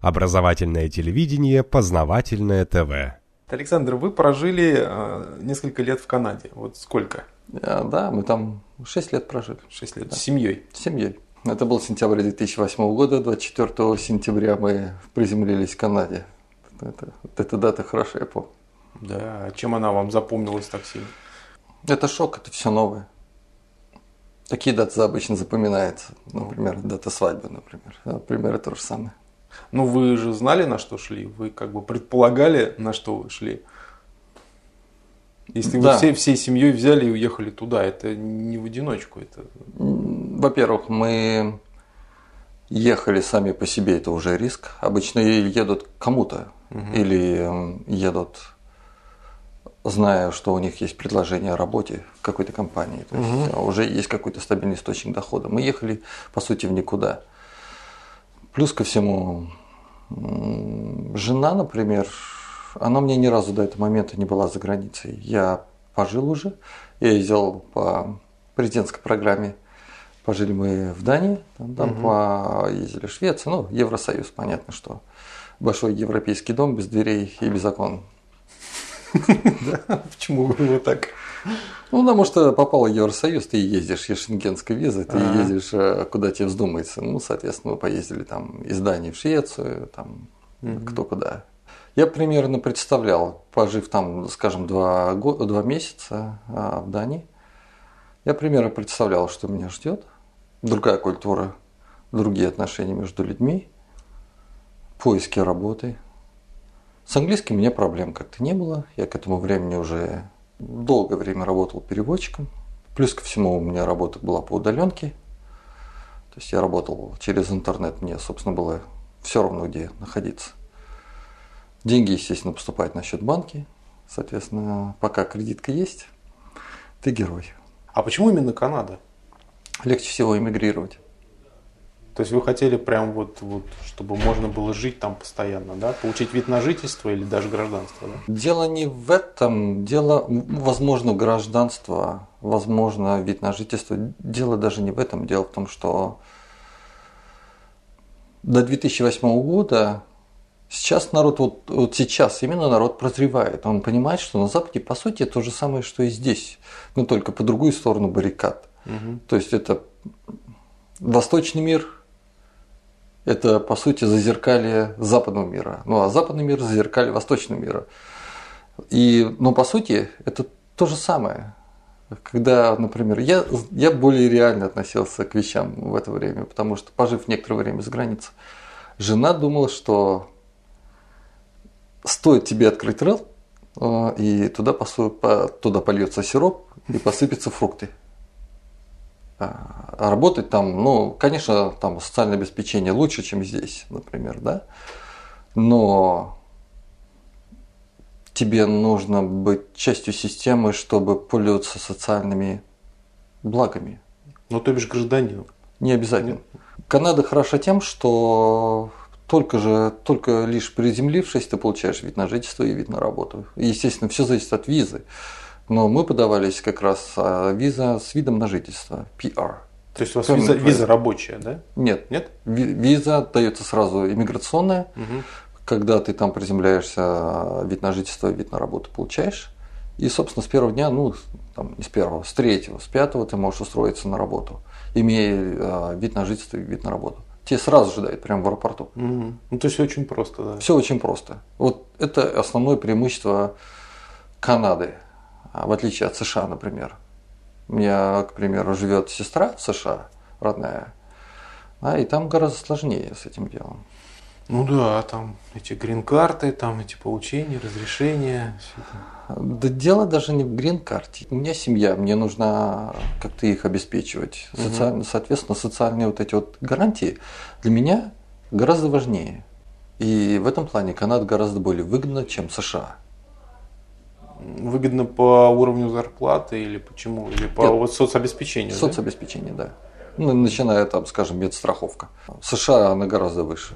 Образовательное телевидение, познавательное ТВ. Александр, вы прожили э, несколько лет в Канаде. Вот сколько? А, да, мы там 6 лет прожили. 6 лет. Да. С семьей? С семьей. Это был сентябрь 2008 года, 24 сентября мы приземлились в Канаде. Это, эта дата хорошо, я помню. Да, а чем она вам запомнилась так сильно? Это шок, это все новое. Такие даты обычно запоминаются. Например, дата свадьбы, например. Например, то же самое. Ну, вы же знали, на что шли? Вы как бы предполагали, на что вы шли? Если Да. вы всей, всей семьей взяли и уехали туда, это не в одиночку. Это... Во-первых, мы ехали сами по себе, это уже риск. Обычно едут кому-то или м, едут, зная, что у них есть предложение о работе в какой-то компании. То есть уже есть какой-то стабильный источник дохода. Мы ехали, по сути, в никуда. Плюс ко всему, жена, например, она мне ни разу до этого момента не была за границей. Я пожил уже, я ездил по президентской программе. Пожили мы в Дании, там, там поездили в Швецию, ну, Евросоюз, понятно, что большой европейский дом без дверей и без окон. Почему вы его так? Ну, потому что попал в Евросоюз, ты ездишь, есть шенгенская виза, ты Ага. ездишь, э, куда тебе вздумается. Ну, соответственно, мы поездили там из Дании в Швецию, там кто куда. Я примерно представлял, пожив там, скажем, два, два месяца а, в Дании, я примерно представлял, что меня ждет. Другая культура, другие отношения между людьми, поиски работы. С английским у меня проблем как-то не было. Я к этому времени уже долгое время работал переводчиком. Плюс ко всему у меня работа была по удаленке. То есть я работал через интернет, мне, собственно, было все равно, где находиться. Деньги, естественно, поступают на счет банки. Соответственно, пока кредитка есть, ты герой. А почему именно Канада? Легче всего эмигрировать. То есть вы хотели прям вот, вот, чтобы можно было жить там постоянно, да? Получить вид на жительство или даже гражданство, да? Дело не в этом, дело, возможно, гражданство, возможно, вид на жительство. Дело даже не в этом, дело в том, что до 2008 года сейчас народ, вот, вот сейчас именно народ прозревает. Он понимает, что на Западе, по сути, то же самое, что и здесь, но только по другую сторону баррикад. То есть это восточный мир, это, по сути, зазеркалье западного мира. Ну, а западный мир зазеркалье восточного мира. И, но по сути, это то же самое. Когда, например, я, я более реально относился к вещам в это время, потому что, пожив некоторое время за границей, жена думала, что стоит тебе открыть рыл, э, и туда, посу- по- туда польется сироп и посыпятся фрукты. А а работать там, ну, конечно, там социальное обеспечение лучше, чем здесь, например, да, но тебе нужно быть частью системы, чтобы пользоваться социальными благами. Ну, то бишь гражданин. Не обязательно. Канада хороша тем, что только же, только лишь приземлившись, ты получаешь вид на жительство и вид на работу. И, естественно, все зависит от визы. Но мы подавались как раз а, виза с видом на жительство, PR. То есть у вас виза, виза рабочая, да? Нет, Нет? ви- виза дается сразу иммиграционная, когда ты там приземляешься, вид на жительство, вид на работу получаешь. И, собственно, с первого дня, ну, там, не с первого, с третьего, с пятого ты можешь устроиться на работу, имея э, вид на жительство и вид на работу. Тебе сразу же дают, прямо в аэропорту. Мгм. Ну, то есть очень просто, да. Все очень просто. Вот это основное преимущество Канады, а, в отличие от США, например. У меня, к примеру, живет сестра в США, родная, а, и там гораздо сложнее с этим делом. Ну да, там эти грин-карты, там эти получения, разрешения. Да дело даже не в грин-карте. У меня семья, мне нужно как-то их обеспечивать. Социально, соответственно, социальные вот эти вот гарантии для меня гораздо важнее. И в этом плане Канада гораздо более выгодна, чем США. Выгодно по уровню зарплаты или почему? Или по Нет. вот соцобеспечению? да? Соцобеспечение, да. Ну, начиная там, скажем, медстраховка. В США она гораздо выше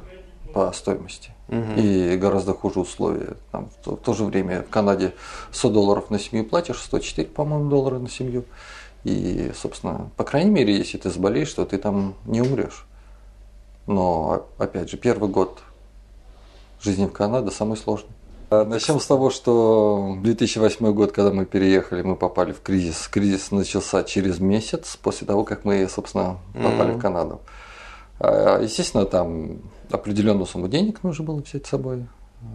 по стоимости. И гораздо хуже условия. Там, в, то, в то же время в Канаде 100 долларов на семью платишь, 104, по-моему, доллара на семью. И, собственно, по крайней мере, если ты заболеешь, то ты там не умрешь. Но, опять же, первый год жизни в Канаде самый сложный. А Начнем с того, что 2008 год, когда мы переехали, мы попали в кризис. Кризис начался через месяц после того, как мы, собственно, попали mm-hmm. в Канаду. А, естественно, там определенную сумму денег нужно было взять с собой.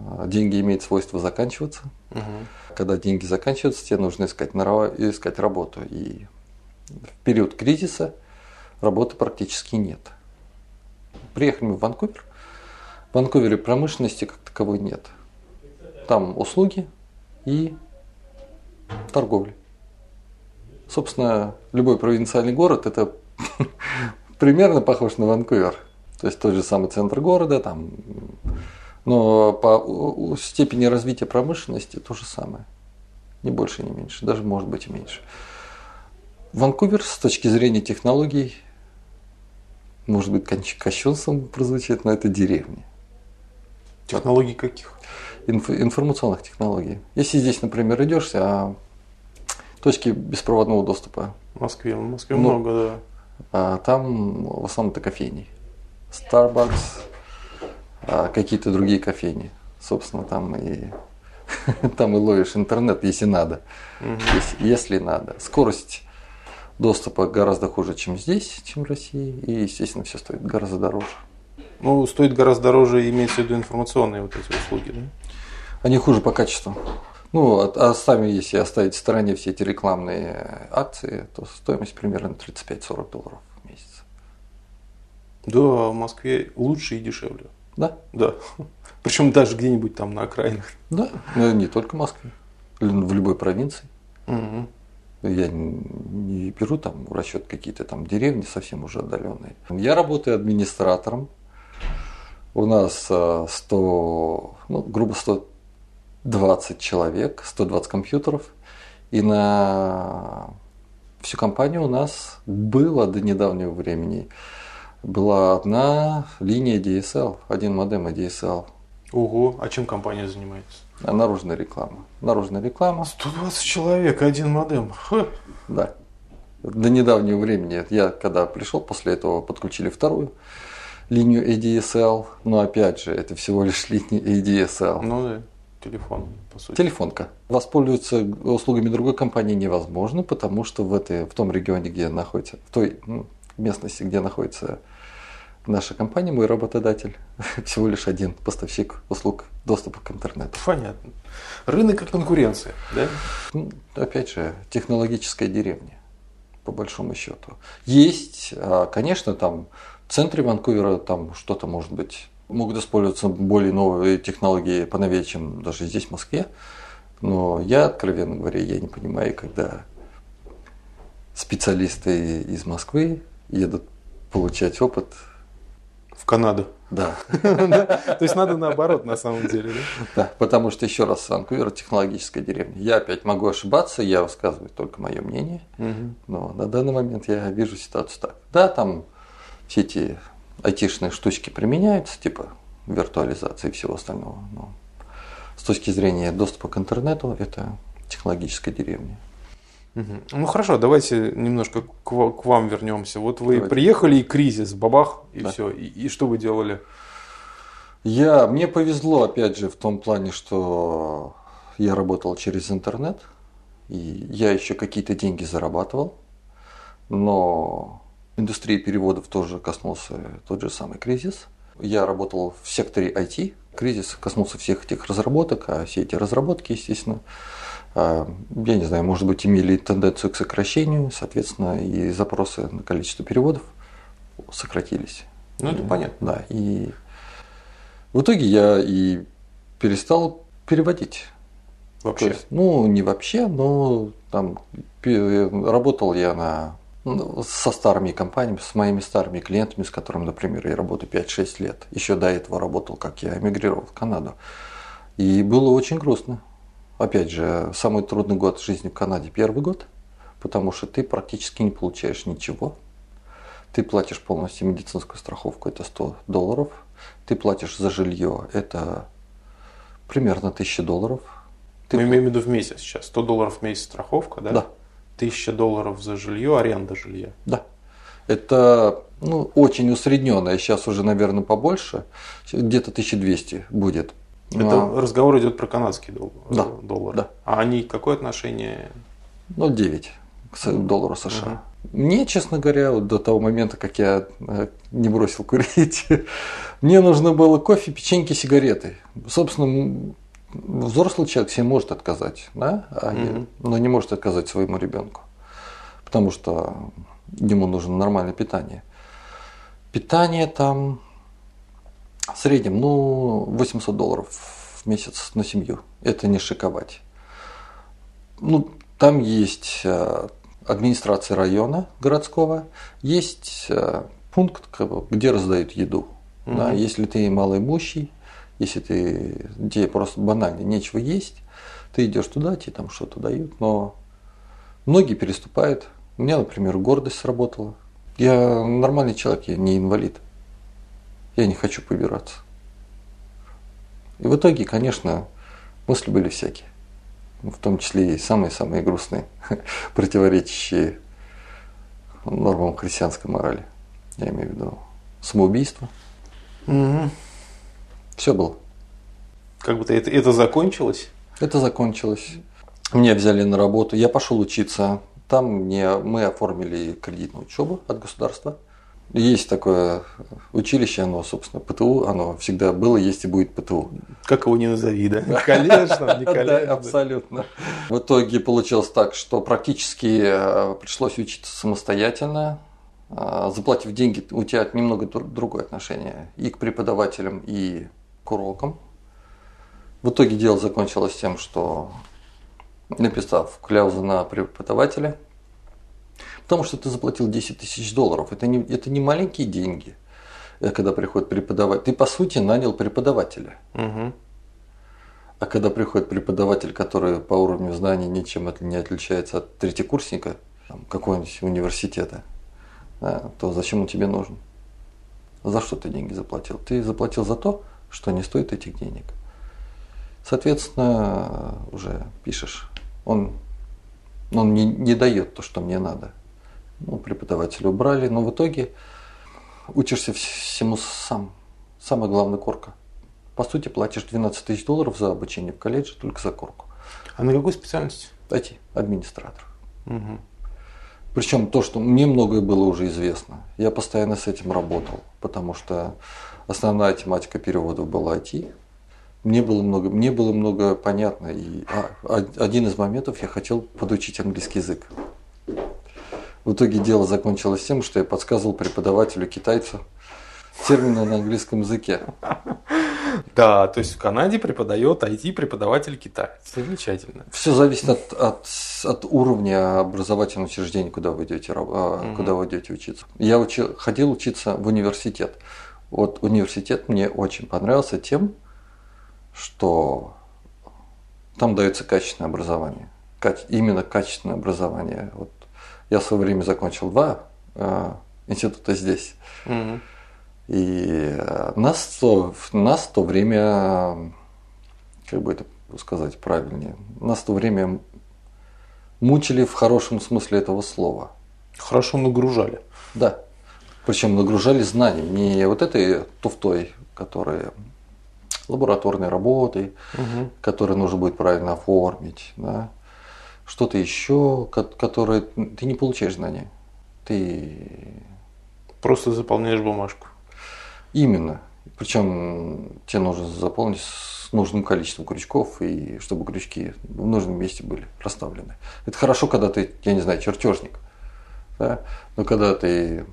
А, деньги имеют свойство заканчиваться. Угу. Когда деньги заканчиваются, тебе нужно искать, искать работу. И в период кризиса работы практически нет. Приехали мы в Ванкувер. В Ванкувере промышленности как таковой нет. Там услуги и торговля. Собственно, любой провинциальный город это примерно похож на Ванкувер. То есть тот же самый центр города, там, но по степени развития промышленности то же самое. Ни больше, ни меньше, даже может быть и меньше. Ванкувер с точки зрения технологий, может быть, кощунством прозвучит, но это деревня. Технологий каких? Инф, информационных технологий. Если здесь, например, идешь, а точки беспроводного доступа. В Москве, в Москве ну, много, да. А там в основном это кофейни. Starbucks, а какие-то другие кофейни. Собственно, там и там и ловишь интернет, если надо. Угу. Если, если надо. Скорость доступа гораздо хуже, чем здесь, чем в России. И, естественно, все стоит гораздо дороже. Ну, стоит гораздо дороже, имеется в виду информационные вот эти услуги, да? Они хуже по качеству. Ну, а, а сами, если оставить в стороне все эти рекламные акции, то стоимость примерно 35-40 долларов в месяц. Да, в Москве лучше и дешевле. Да? Да. Причем даже где-нибудь там на окраинах. Да, но не только в Москве, в любой провинции. Угу. Я не беру там в расчет какие-то там деревни совсем уже отдаленные. Я работаю администратором. У нас 100, э, ну, грубо 100 20 человек, 120 компьютеров. И на всю компанию у нас было до недавнего времени была одна линия DSL, один модем DSL. Ого, а чем компания занимается? А наружная реклама. Наружная реклама. 120 человек, один модем. Ха. Да. До недавнего времени, я когда пришел, после этого подключили вторую линию ADSL, но опять же, это всего лишь линия ADSL. Ну да телефон, по сути. Телефонка. Воспользоваться услугами другой компании невозможно, потому что в, этой, в том регионе, где находится, в той ну, местности, где находится наша компания, мой работодатель, всего лишь один поставщик услуг доступа к интернету. Понятно. Рынок и конкуренция, да? Ну, опять же, технологическая деревня, по большому счету. Есть, а, конечно, там в центре Ванкувера там что-то может быть могут использоваться более новые технологии поновее, чем даже здесь, в Москве. Но я, откровенно говоря, я не понимаю, когда специалисты из Москвы едут получать опыт в Канаду. Да. То есть надо наоборот на самом деле, да? Потому что еще раз Ванкувер технологическая деревня. Я опять могу ошибаться, я высказываю только мое мнение, но на данный момент я вижу ситуацию так. Да, там все эти айтишные штучки применяются, типа виртуализации и всего остального. Но с точки зрения доступа к интернету, это технологическая деревня. Ну хорошо, давайте немножко к, вам вернемся. Вот вы давайте. приехали и кризис, бабах, и да. все. И, и что вы делали? Я, мне повезло, опять же, в том плане, что я работал через интернет, и я еще какие-то деньги зарабатывал, но Индустрии переводов тоже коснулся тот же самый кризис. Я работал в секторе IT. Кризис коснулся всех этих разработок, а все эти разработки, естественно, а, я не знаю, может быть, имели тенденцию к сокращению, соответственно, и запросы на количество переводов сократились. Ну, это понятно. Да, и в итоге я и перестал переводить. Вообще? Есть, ну, не вообще, но там работал я на ну, со старыми компаниями, с моими старыми клиентами, с которыми, например, я работаю 5-6 лет. Еще до этого работал, как я эмигрировал в Канаду. И было очень грустно. Опять же, самый трудный год жизни в Канаде – первый год, потому что ты практически не получаешь ничего. Ты платишь полностью медицинскую страховку, это 100 долларов. Ты платишь за жилье, это примерно 1000 долларов. Ты... Мы имеем в виду в месяц сейчас. 100 долларов в месяц страховка, да? Да. Тысяча долларов за жилье, аренда жилья. Да. Это ну, очень усредненное, сейчас уже, наверное, побольше, где-то 1200 будет Это Но- разговор идет про канадские дол- Да, доллары. да. А они какое отношение? 0,9 к с- доллару США. Мне, честно говоря, вот до того момента, как я э, не бросил курить, мне нужно было кофе, печеньки, сигареты. Собственно, взрослый человек себе может отказать, да? А Мгм. но не может отказать своему ребенку, потому что ему нужно нормальное питание. Питание там в среднем, ну, 800 долларов в месяц на семью. Это не шиковать. Ну, там есть э, администрация района городского, есть э, пункт, где раздают еду. Да, Мгм. если ты малоимущий, если ты, тебе просто банально нечего есть, ты идешь туда, тебе там что-то дают, но многие переступают. У меня, например, гордость сработала. Я нормальный человек, я не инвалид. Я не хочу побираться. И в итоге, конечно, мысли были всякие. В том числе и самые-самые грустные, противоречащие нормам христианской морали. Я имею в виду самоубийство. Все было. Как будто это, это закончилось? Это закончилось. Меня взяли на работу. Я пошел учиться. Там мне, мы оформили кредитную учебу от государства. Есть такое училище, оно, собственно, ПТУ, оно всегда было, есть и будет ПТУ. Как его не назови, да? Конечно, не да. абсолютно. В итоге получилось так, что практически э, пришлось учиться самостоятельно. А, Заплатив деньги, у тебя немного дру- другое отношение и к преподавателям, и к урокам. В итоге дело закончилось тем, что написав кляузу на преподавателя, потому что ты заплатил 10 тысяч долларов, это не, это не маленькие деньги, э, когда приходит преподаватель. Ты, по сути, нанял преподавателя. Мгм. А когда приходит преподаватель, который по уровню знаний ничем не отличается от третьекурсника какого-нибудь университета, да, то зачем он тебе нужен? За что ты деньги заплатил? Ты заплатил за то, что не стоит этих денег. Соответственно, уже пишешь, он, он не, не дает то, что мне надо. Ну, преподавателя убрали, но в итоге учишься всему сам. Самая главная корка. По сути, платишь 12 тысяч долларов за обучение в колледже только за корку. А на какую специальность? IT, администратор. Мгм. Причем то, что мне многое было уже известно. Я постоянно с этим работал, потому что основная тематика переводов была IT. Мне было много, мне было много понятно. И а, а- один из моментов я хотел подучить английский язык. В итоге дело закончилось тем, что я подсказывал преподавателю китайцу термины на английском языке. Да, то есть в Канаде преподает IT-преподаватель Китая. Замечательно. Все зависит от, от, от уровня образовательного учреждения, куда вы идете, а, куда вы идете учиться. Я учил, ходил учиться в университет. Вот университет мне очень понравился тем, что там дается качественное образование. Именно качественное образование. Вот я в свое время закончил два э, института здесь. Мгм. И э, нас, то, нас в то время, как бы это сказать правильнее, нас в то время мучили в хорошем смысле этого слова. Хорошо нагружали. Да. Причем нагружали знанием, не вот этой туфтой, которая лабораторной работой, Мгм. которые нужно будет правильно оформить, да. что-то еще, ко- которое ты не получаешь знания. Ты Просто заполняешь бумажку. Именно. Причем тебе нужно заполнить с нужным количеством крючков, и чтобы крючки в нужном месте были расставлены. Это хорошо, когда ты, я не знаю, чертежник. Да? Но когда ты,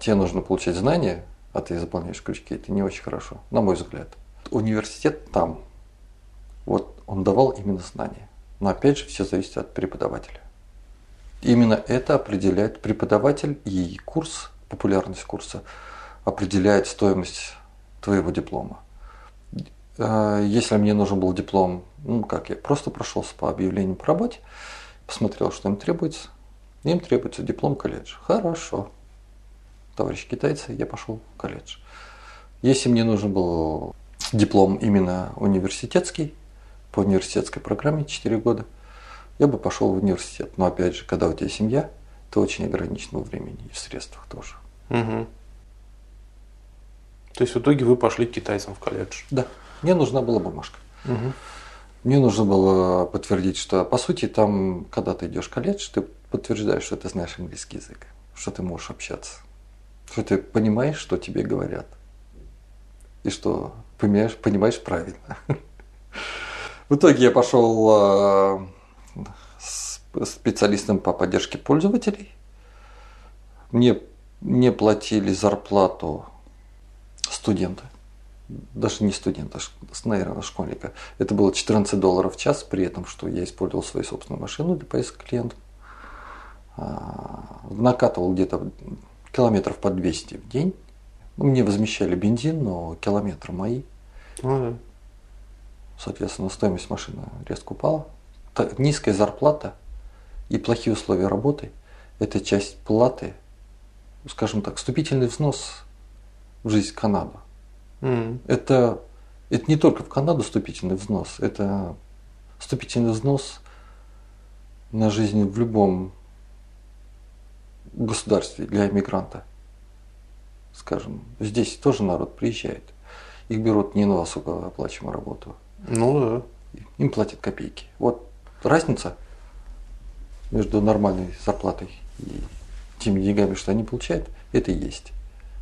тебе нужно получать знания, а ты заполняешь крючки, это не очень хорошо, на мой взгляд. Университет там, вот он давал именно знания. Но опять же, все зависит от преподавателя. Именно это определяет преподаватель и курс, популярность курса, определяет стоимость твоего диплома. Э, Если мне нужен был диплом, ну как я просто прошелся по объявлению по работе, посмотрел, что им требуется. Им требуется диплом колледжа. Хорошо. Товарищи китайцы, я пошел в колледж. Если мне нужен был диплом именно университетский, по университетской программе 4 года, я бы пошел в университет. Но опять же, когда у тебя семья, ты очень ограничен во времени и в средствах тоже. Мгм. То есть в итоге вы пошли к китайцам в колледж. Да. Мне нужна была бумажка. Мгм. Мне нужно было подтвердить, что, по сути, там, когда ты идешь в колледж, ты подтверждаешь, что ты знаешь английский язык, что ты можешь общаться, что ты понимаешь, что тебе говорят, и что понимаешь, понимаешь правильно. В итоге я пошел э, с специалистом по поддержке пользователей. Мне не платили зарплату студента. Даже не студента, наверное, школьника. Это было 14 долларов в час, при этом, что я использовал свою собственную машину для поездки к клиентам. А, Накатывал где-то километров по 200 в день. Ну, Мне возмещали бензин, но километры мои. Ну да. Соответственно, стоимость машины резко упала. Та- Низкая зарплата и плохие условия работы – это часть платы, скажем так, вступительный взнос в жизнь Канады. М. Это, это не только в Канаду вступительный взнос, это вступительный взнос на жизнь в любом государстве для иммигранта. Скажем, здесь тоже народ приезжает. Их берут не на высокооплачиваемую работу, Ну да. им платят копейки. Вот разница между нормальной зарплатой и теми деньгами, что они получают, это и есть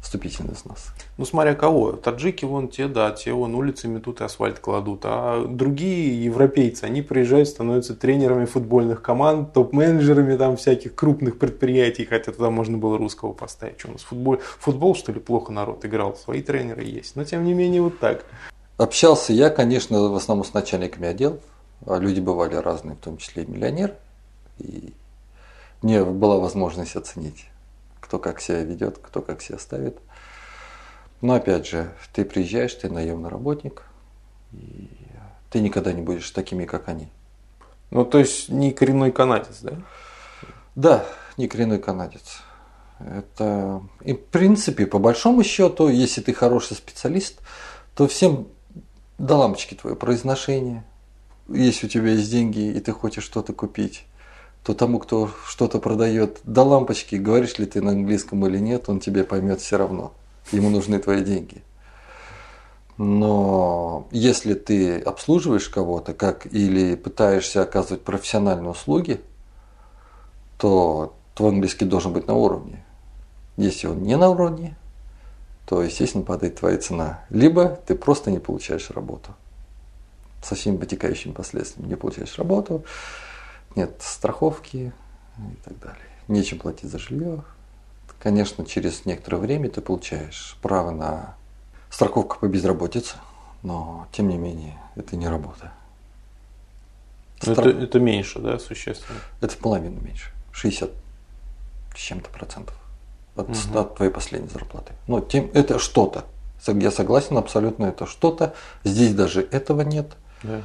вступительный взнос. Ну, смотря кого. Таджики вон те, да, те вон улицы метут и асфальт кладут. А другие европейцы, они приезжают, становятся тренерами футбольных команд, топ-менеджерами там всяких крупных предприятий, хотя туда можно было русского поставить. Что у нас футбол, футбол, что ли, плохо народ играл? Свои тренеры есть. Но, тем не менее, вот так. Общался я, конечно, в основном с начальниками отделов. А Люди бывали разные, в том числе и миллионер. И мне была возможность оценить, кто как себя ведет, кто как себя ставит. Но опять же, ты приезжаешь, ты наемный работник, и ты никогда не будешь такими, как они. Ну, то есть, не коренной канадец, да? Да, не коренной канадец. Это, и в принципе, по большому счету, если ты хороший специалист, то всем до лампочки твое произношение. Если у тебя есть деньги и ты хочешь что-то купить, то тому, кто что-то продает, до лампочки, говоришь ли ты на английском или нет, он тебя поймет все равно. Ему нужны твои деньги. Но если ты обслуживаешь кого-то, как или пытаешься оказывать профессиональные услуги, то твой английский должен быть на уровне. Если он не на уровне, то, естественно, падает твоя цена. Либо ты просто не получаешь работу. Со всеми вытекающими последствиями. Не получаешь работу, нет страховки и так далее. Нечем платить за жилье. Конечно, через некоторое время ты получаешь право на страховку по безработице, но, тем не менее, это не работа. Ну, Стра- Это, это меньше, да, существенно. Это в половину меньше. 60 с чем-то процентов от, Мгм. от твоей последней зарплаты. Но тем, это что-то. Я согласен абсолютно, это что-то. Здесь даже этого нет. Да.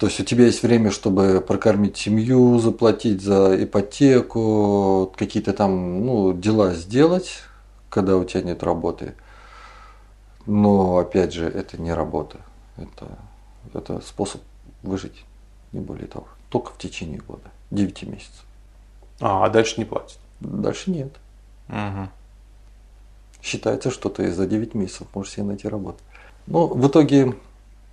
То есть у тебя есть время, чтобы прокормить семью, заплатить за ипотеку, какие-то там ну, дела сделать, когда у тебя нет работы. Но опять же, это не работа. Это, это способ выжить, не более того. Только в течение года, 9 месяцев. А, а дальше не платят. Дальше нет. Считается, что ты за 9 месяцев можешь себе найти работу. Ну, в итоге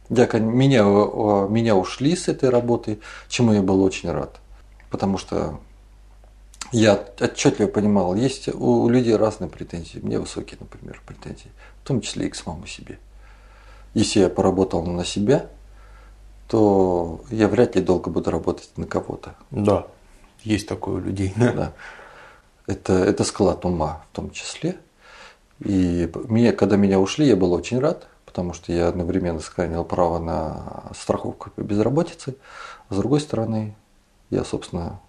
кон- меня, меня ушли с этой работы, чему я был очень рад. Потому что я отчетливо понимал, есть у у людей разные претензии. Мне высокие, например, претензии. В том числе и к самому себе. Если я поработал на себя, то я вряд ли долго буду работать на кого-то. Да. Есть такое у людей. Да. Это, это склад ума в том числе. И меня, когда меня ушли, я был очень рад, потому что я одновременно сохранил право на страховку по безработице. А с другой стороны, я, собственно,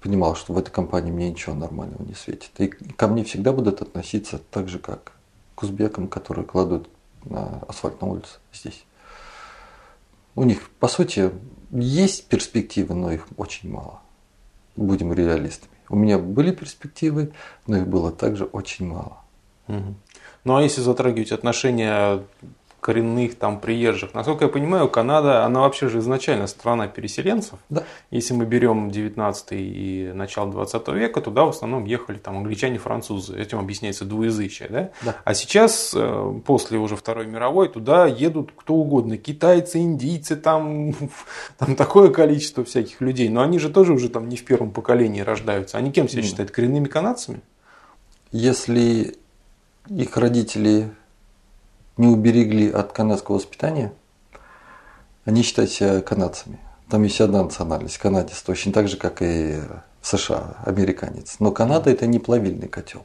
понимал, что в этой компании мне ничего нормального не светит. И ко мне всегда будут относиться так же, как к узбекам, которые кладут на асфальт на улице здесь. У них, по сути, есть перспективы, но их очень мало. Будем реалистами. У меня были перспективы, но их было также очень мало. Мгм. Ну а если затрагивать отношения коренных там приезжих. Насколько я понимаю, Канада, она вообще же изначально страна переселенцев. Да. Если мы берем 19 и начало 20 века, туда в основном ехали там англичане, французы. Этим объясняется двуязычие. Да? Да. А сейчас, э, после уже Второй мировой, туда едут кто угодно. Китайцы, индийцы, там, там такое количество всяких людей. Но они же тоже уже там не в первом поколении рождаются. Они кем себя Мгм. считают? Коренными канадцами? Если их родители не уберегли от канадского воспитания, они считают себя канадцами. Там есть одна национальность, канадец, точно так же, как и в США, американец. Но Канада это не плавильный котел,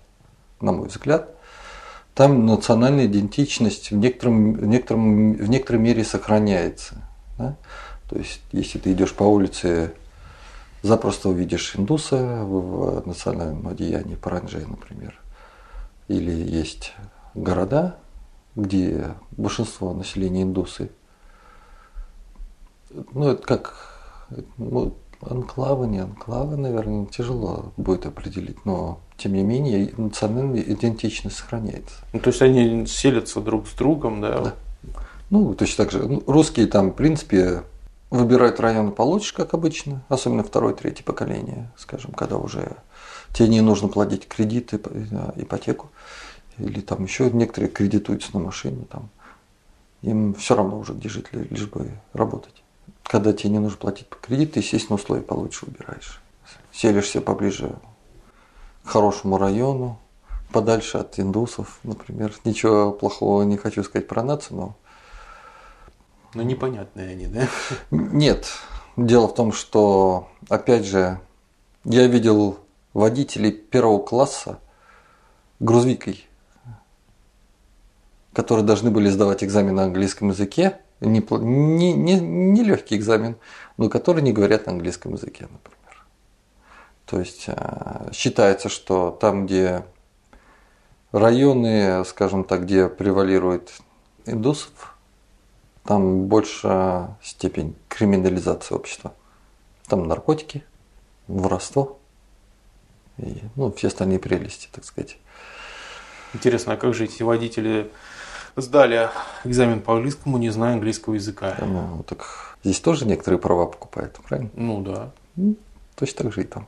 на мой взгляд. Там национальная идентичность в, некотором, в, некотором, в некоторой мере сохраняется. да. То есть, если ты идешь по улице, запросто увидишь индуса в, национальном одеянии, паранджи, например. Или есть города, где большинство населения индусы. Ну, это как ну, анклавы, не анклавы, наверное, тяжело будет определить, но тем не менее национальная идентичность сохраняется. Ну, то есть они селятся друг с другом, да? Да. Ну, точно так же. ну, русские там, в принципе, выбирают районы получше, как обычно, особенно второе, третье поколение, скажем, когда уже тебе не нужно платить кредиты, ипо- ипотеку, или там еще некоторые кредитуются на машину, там, им все равно уже где жить, ли- лишь бы работать. Когда тебе не нужно платить по кредиту, естественно, условия получше выбираешь. Селишься поближе к хорошему району, подальше от индусов, например. Ничего плохого не хочу сказать про нацию, но Ну, непонятные они, да? нет. Дело в том, что, опять же, я видел водителей первого класса грузовикой, которые должны были сдавать экзамен на английском языке, не, не, не легкий экзамен, но которые не говорят на английском языке, например. То есть э, считается, что там, где районы, скажем так, где превалирует индусов, там больше степень криминализации общества. Там наркотики, воровство и ну, все остальные прелести, так сказать. Интересно, а как же эти водители сдали экзамен по английскому, не зная английского языка? Ну, так здесь тоже некоторые права покупают, правильно? Ну да. Ну, Точно так же и там.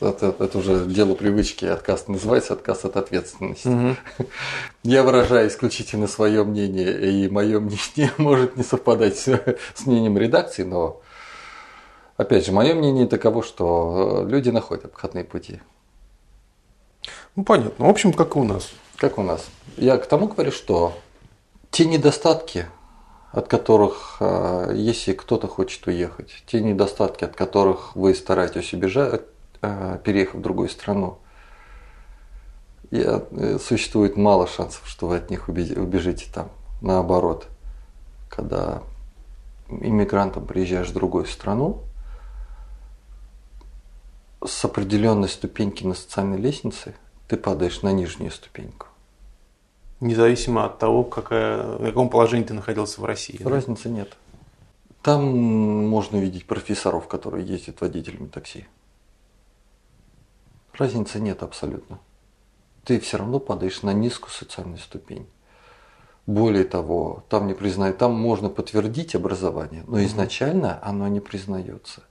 Это, это уже дело привычки, отказ называется отказ от ответственности. Мгм. Я выражаю исключительно свое мнение, и мое мнение может не совпадать с мнением редакции, но опять же, мое мнение таково, что э, люди находят обходные пути. Ну понятно. В общем, как и у нас. Как у нас? Я к тому говорю, что те недостатки, от которых, э, если кто-то хочет уехать, те недостатки, от которых вы стараетесь убежать, э, переехав в другую страну, я, существует мало шансов, что вы от них убе- убежите там. Наоборот, когда иммигрантом приезжаешь в другую страну, с определенной ступеньки на социальной лестнице ты падаешь на нижнюю ступеньку. Независимо от того, какая, в каком положении ты находился в России. да? Разницы нет. Там можно видеть профессоров, которые ездят водителями такси. Разницы нет абсолютно. Ты все равно падаешь на низкую социальную ступень. Более того, там не признают, там можно подтвердить образование, но изначально оно не признается.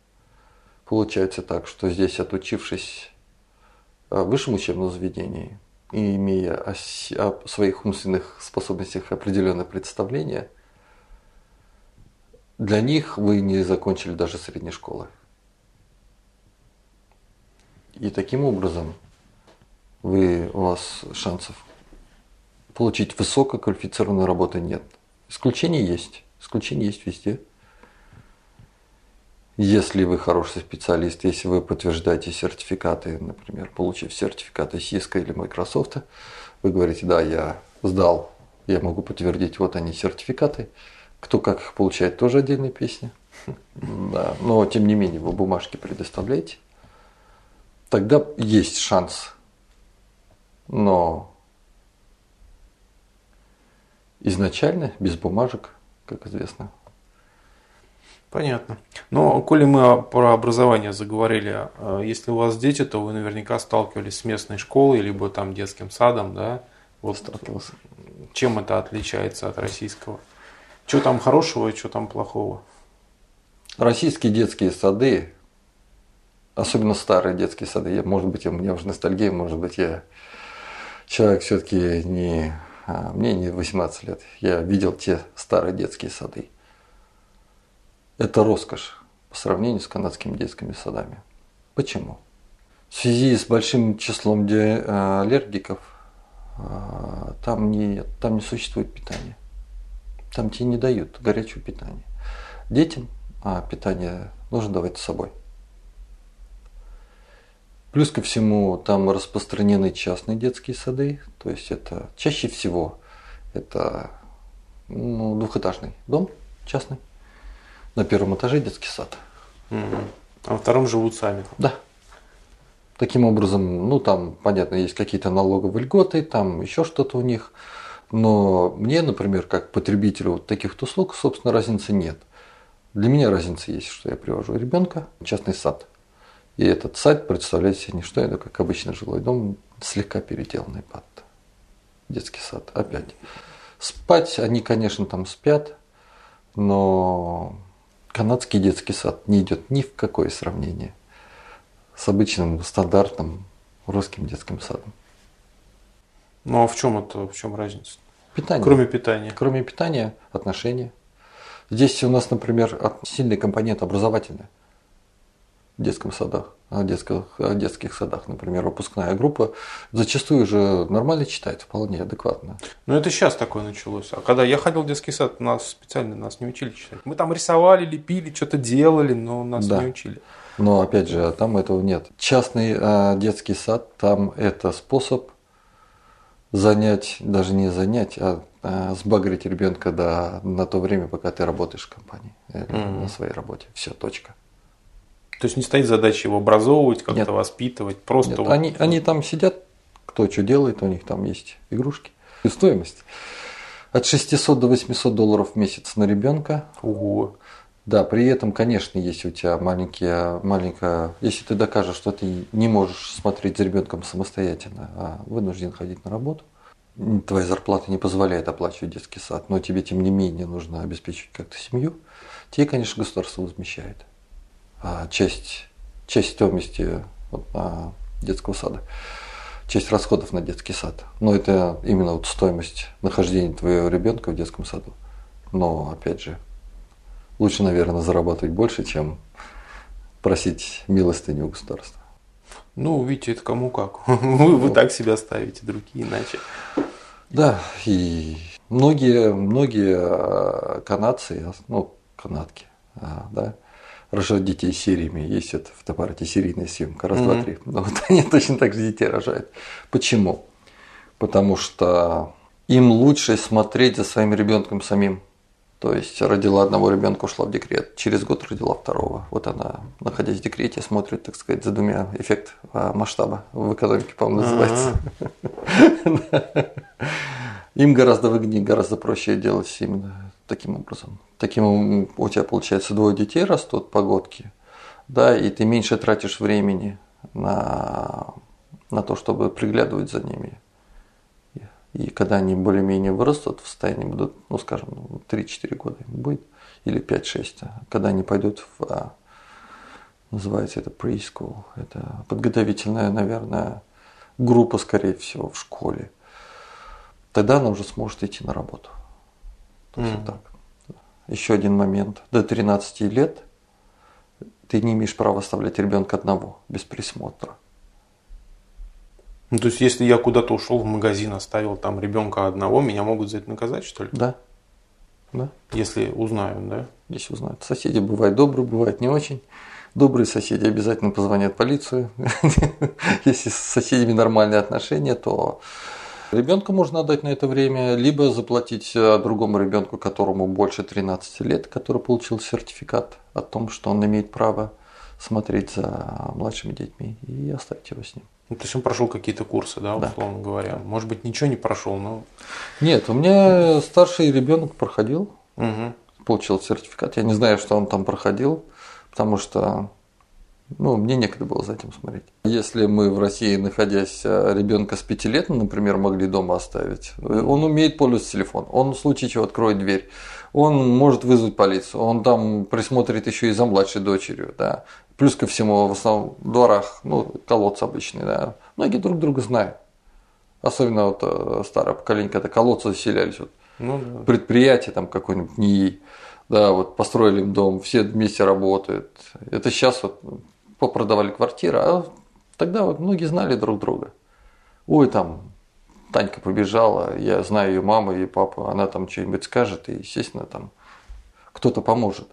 Получается так, что здесь, отучившись э, в высшем учебном заведении и имея о, о своих умственных способностях определенное представление, для них вы не закончили даже средней школы. И таким образом вы, у вас шансов получить высококвалифицированную работу нет. Исключения есть. Исключения есть везде. Если вы хороший специалист, если вы подтверждаете сертификаты, например, получив сертификаты Cisco или Microsoft, вы говорите, да, я сдал, я могу подтвердить, вот они сертификаты. Кто как их получает, тоже отдельная песня. Да, но тем не менее вы бумажки предоставляете. Тогда есть шанс. Но изначально без бумажек, как известно, Понятно. Но, коли мы про образование заговорили, э, если у вас дети, то вы наверняка сталкивались с местной школой, либо там детским садом, да? Вот сталкивался. Чем это отличается от российского? Что там хорошего и что там плохого? Российские детские сады, особенно старые детские сады, я, может быть, у меня уже ностальгия, может быть, я человек все-таки не... А, мне не 18 лет. Я видел те старые детские сады. Это роскошь по сравнению с канадскими детскими садами. Почему? В связи с большим числом а, аллергиков а, там не, там не существует питания. Там тебе не дают горячего питания. Детям а питание нужно давать с собой. Плюс ко всему там распространены частные детские сады, то есть это чаще всего это ну, двухэтажный дом частный. На первом этаже детский сад. Угу. А во втором живут сами. Да. Таким образом, ну там, понятно, есть какие-то налоговые льготы, там еще что-то у них. Но мне, например, как потребителю вот таких услуг, собственно, разницы нет. Для меня разница есть, что я привожу ребенка в частный сад. И этот сад представляет себе не что это, как обычный жилой дом, слегка переделанный под детский сад. Опять. Спать они, конечно, там спят, но канадский детский сад не идет ни в какое сравнение с обычным стандартным русским детским садом. Ну а в чем это, в чем разница? Питание. Кроме питания. Кроме питания, отношения. Здесь у нас, например, сильный компонент образовательный в детском садах, в детских, в детских садах, например, выпускная группа, зачастую же нормально читает, вполне адекватно. Ну это сейчас такое началось. А когда я ходил в детский сад, нас специально нас не учили читать. Мы там рисовали, лепили, что-то делали, но нас да. не учили. Но опять же, там этого нет. Частный а, детский сад, там это способ занять, даже не занять, а, а сбагрить ребенка до, на то время, пока ты работаешь в компании, mm-hmm. на своей работе. Все, точка. То есть не стоит задача его образовывать, как-то Нет. воспитывать, просто. Нет. Вот... Они, они там сидят, кто что делает, у них там есть игрушки. И стоимость от 600 до 800 долларов в месяц на ребенка. Ого. Да, при этом, конечно, если у тебя маленькие, маленькая, если ты докажешь, что ты не можешь смотреть за ребенком самостоятельно, а вынужден ходить на работу, твоя зарплата не позволяет оплачивать детский сад, но тебе тем не менее нужно обеспечивать как-то семью, тебе, конечно, государство возмещает часть, часть стоимости а, детского сада, часть расходов на детский сад. Но это именно вот стоимость нахождения твоего ребенка в детском саду. Но опять же, лучше, наверное, зарабатывать больше, чем просить милостыни у государства. Ну, видите, это кому как. Вы, вы так себя ставите, другие иначе. Да, и многие, многие а, канадцы, ну, канадки, а, да, рожают детей сериями. Есть это в топарате серийная съемка, раз, mm-hmm. два, три. Но вот они точно так же детей рожают. Почему? Потому что им лучше смотреть за своим ребенком самим. То есть родила одного ребенка, ушла в декрет, через год родила второго. Вот она, находясь в декрете, смотрит, так сказать, за двумя эффект а, масштаба в экономике, по-моему, называется. Им гораздо выгоднее, гораздо проще делать именно таким образом. Таким у тебя получается двое детей растут погодки, да, и ты меньше тратишь времени на, на то, чтобы приглядывать за ними. И когда они более-менее вырастут в состоянии, будут, ну, скажем, 3-4 года им будет, или 5-6, а когда они пойдут в, а, называется это preschool, это подготовительная, наверное, группа, скорее всего, в школе, тогда она уже сможет идти на работу. То есть mm. вот так. Еще один момент. До 13 лет ты не имеешь права оставлять ребенка одного, без присмотра. Ну, то есть, если я куда-то ушел в магазин, оставил там ребенка одного, меня могут за это наказать, что ли? Да. Да. Если узнают, да? Если узнают. Соседи бывают добрые, бывают не очень. Добрые соседи обязательно позвонят полицию. Если с соседями нормальные отношения, то Ребенку можно отдать на это время, либо заплатить э, другому ребенку, которому больше 13 лет, который получил сертификат о том, что он имеет право смотреть за младшими детьми и оставить его с ним. Ну, то есть он прошел какие-то курсы, да, условно да. говоря. Может быть, ничего не прошел, но. Нет, у меня старший ребенок проходил, угу. получил сертификат. Я не знаю, что он там проходил, потому что Ну, мне некогда было за этим смотреть. Если мы в России, находясь э, ребенка с пяти лет, например, могли дома оставить, он умеет пользоваться телефоном, он в случае чего откроет дверь, он может вызвать полицию, он там присмотрит еще и за младшей дочерью, да. Плюс ко всему, в основном в дворах, ну, колодцы обычные, да. Многие друг друга знают. Особенно вот э, старое поколение, когда колодцы заселялись. Вот. Ну, да. Предприятие там какое-нибудь НИИ, да, вот построили им дом, все вместе работают. Это сейчас вот попродавали квартиры, а тогда вот многие знали друг друга. Ой, там Танька побежала, я знаю ее маму и папу, она там что-нибудь скажет, и, естественно, там кто-то поможет.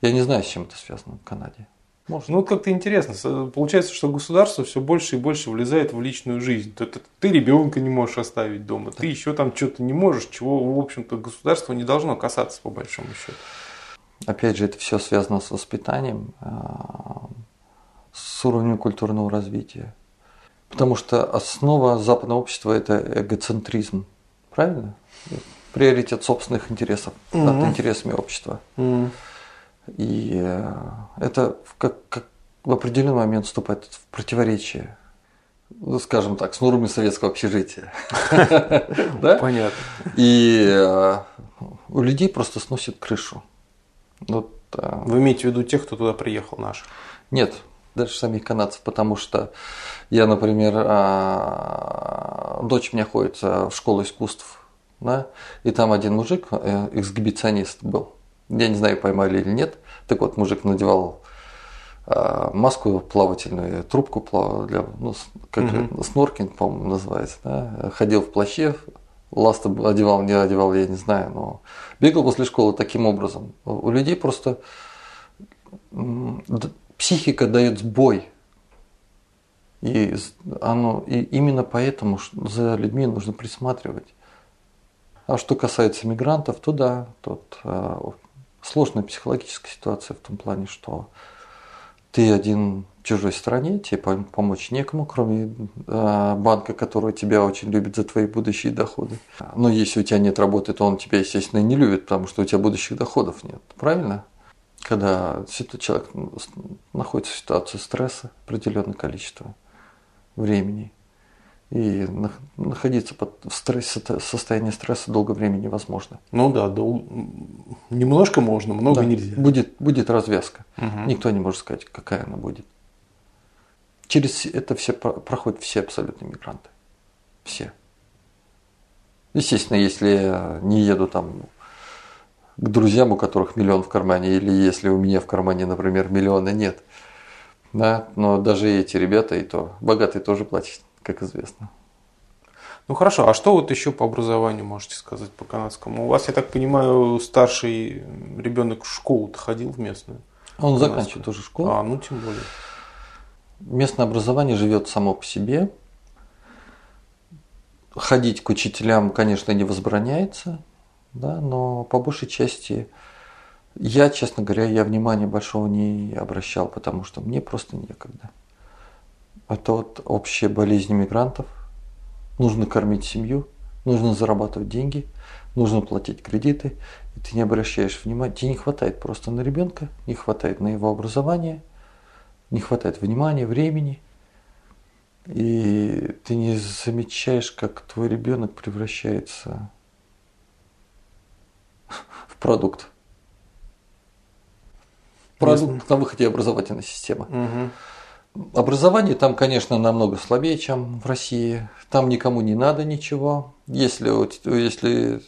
Я не знаю, с чем это связано в Канаде. Может. Ну, вот как-то интересно. Получается, что государство все больше и больше влезает в личную жизнь. Ты, ты, ты ребенка не можешь оставить дома, да. ты еще там что-то не можешь, чего, в общем-то, государство не должно касаться, по большому счету. Опять же, это все связано с воспитанием, а, с уровнем культурного развития. Потому что основа западного общества – это эгоцентризм. Правильно? Приоритет собственных интересов угу. над интересами общества. Угу. И э, это как, как в определенный момент вступает в противоречие, ну, скажем так, с нормами советского общежития. Понятно. И э, у людей просто сносит крышу. Э, Вы имеете в виду тех, кто туда приехал, наших? Нет, даже самих канадцев, потому что я, например, а, дочь у меня ходит в школу искусств, да, и там один мужик, эксгибиционист был, я не знаю, поймали или нет. Так вот, мужик надевал а, маску плавательную, трубку плав... для ну, как угу. сноркинг, по-моему, называется. Да? Ходил в плаще, ласта одевал, не одевал, я не знаю, но бегал после школы таким образом. У людей просто психика дает сбой. И, оно, и именно поэтому за людьми нужно присматривать. А что касается мигрантов, то да, тут а, сложная психологическая ситуация в том плане, что ты один в чужой стране, тебе помочь некому, кроме э, банка, который тебя очень любит за твои будущие доходы. Но если у тебя нет работы, то он тебя, естественно, не любит, потому что у тебя будущих доходов нет. Правильно? Когда человек находится в ситуации стресса определенное количество времени, и находиться под в стрессе, состоянии стресса долгое время невозможно. Ну да, дол... немножко можно, много да. нельзя. Будет, будет развязка. Угу. Никто не может сказать, какая она будет. Через это все проходят все абсолютно мигранты. Все. Естественно, если не еду там к друзьям, у которых миллион в кармане, или если у меня в кармане, например, миллиона нет. Да, но даже эти ребята, и то богатые тоже платят как известно. Ну хорошо, а что вот еще по образованию можете сказать по канадскому? У вас, я так понимаю, старший ребенок в школу ходил в местную? Он заканчивает уже школу. А, ну тем более. Местное образование живет само по себе. Ходить к учителям, конечно, не возбраняется, да, но по большей части я, честно говоря, я внимания большого не обращал, потому что мне просто некогда. Это вот общая болезнь мигрантов. Нужно кормить семью, нужно зарабатывать деньги, нужно платить кредиты, и ты не обращаешь внимания, тебе не хватает просто на ребенка, не хватает на его образование, не хватает внимания, времени, и ты не замечаешь, как твой ребенок превращается продукт. Продукт на выходе образовательной системы. Угу. Образование там, конечно, намного слабее, чем в России. Там никому не надо ничего. Если, если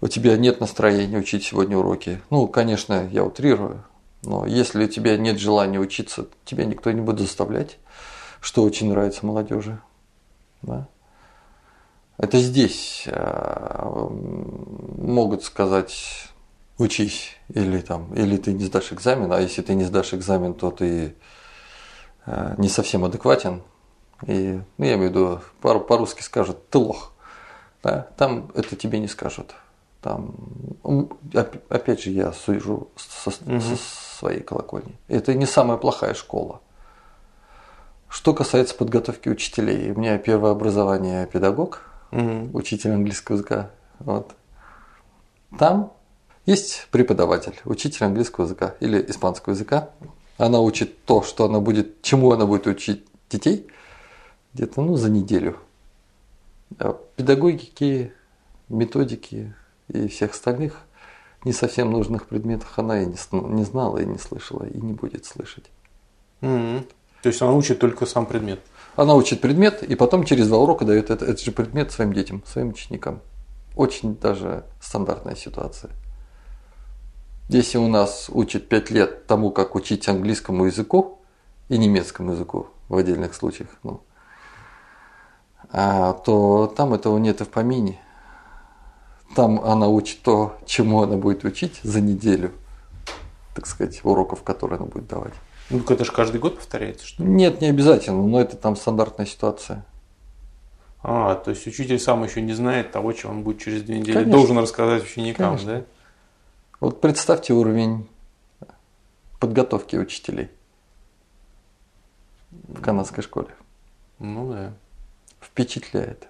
у тебя нет настроения учить сегодня уроки, ну, конечно, я утрирую, но если у тебя нет желания учиться, тебя никто не будет заставлять, что очень нравится молодежи. Да? Это здесь а, могут сказать учись или там или ты не сдашь экзамен, а если ты не сдашь экзамен, то ты Э, не совсем адекватен. И, ну, я имею в виду, по-русски скажут, ты лох. Да? Там это тебе не скажут. Там, опять же, я сужу со, угу. со своей колокольни. Это не самая плохая школа. Что касается подготовки учителей, у меня первое образование педагог. Учитель английского языка. Вот. Там есть преподаватель, учитель английского языка или испанского языка, Она учит то, что она будет, чему она будет учить детей, где-то ну, за неделю. А педагогики, методики и всех остальных не совсем нужных предметах она и не, не знала, и не слышала, и не будет слышать. Mm-hmm. То есть она учит только сам предмет? Она учит предмет, и потом через два урока дает этот, этот же предмет своим детям, своим ученикам. Очень даже стандартная ситуация. Если у нас учат 5 лет тому, как учить английскому языку и немецкому языку в отдельных случаях, ну, а, то там этого нет и в помине. Там она учит то, чему она будет учить за неделю, так сказать, уроков, которые она будет давать. Ну, это же каждый год повторяется, что ли? Нет, не обязательно, но это там стандартная ситуация. А, то есть учитель сам еще не знает того, чего он будет через две недели Конечно. должен рассказать ученикам, Конечно. да? Вот представьте уровень подготовки учителей в канадской школе. Ну да. Впечатляет.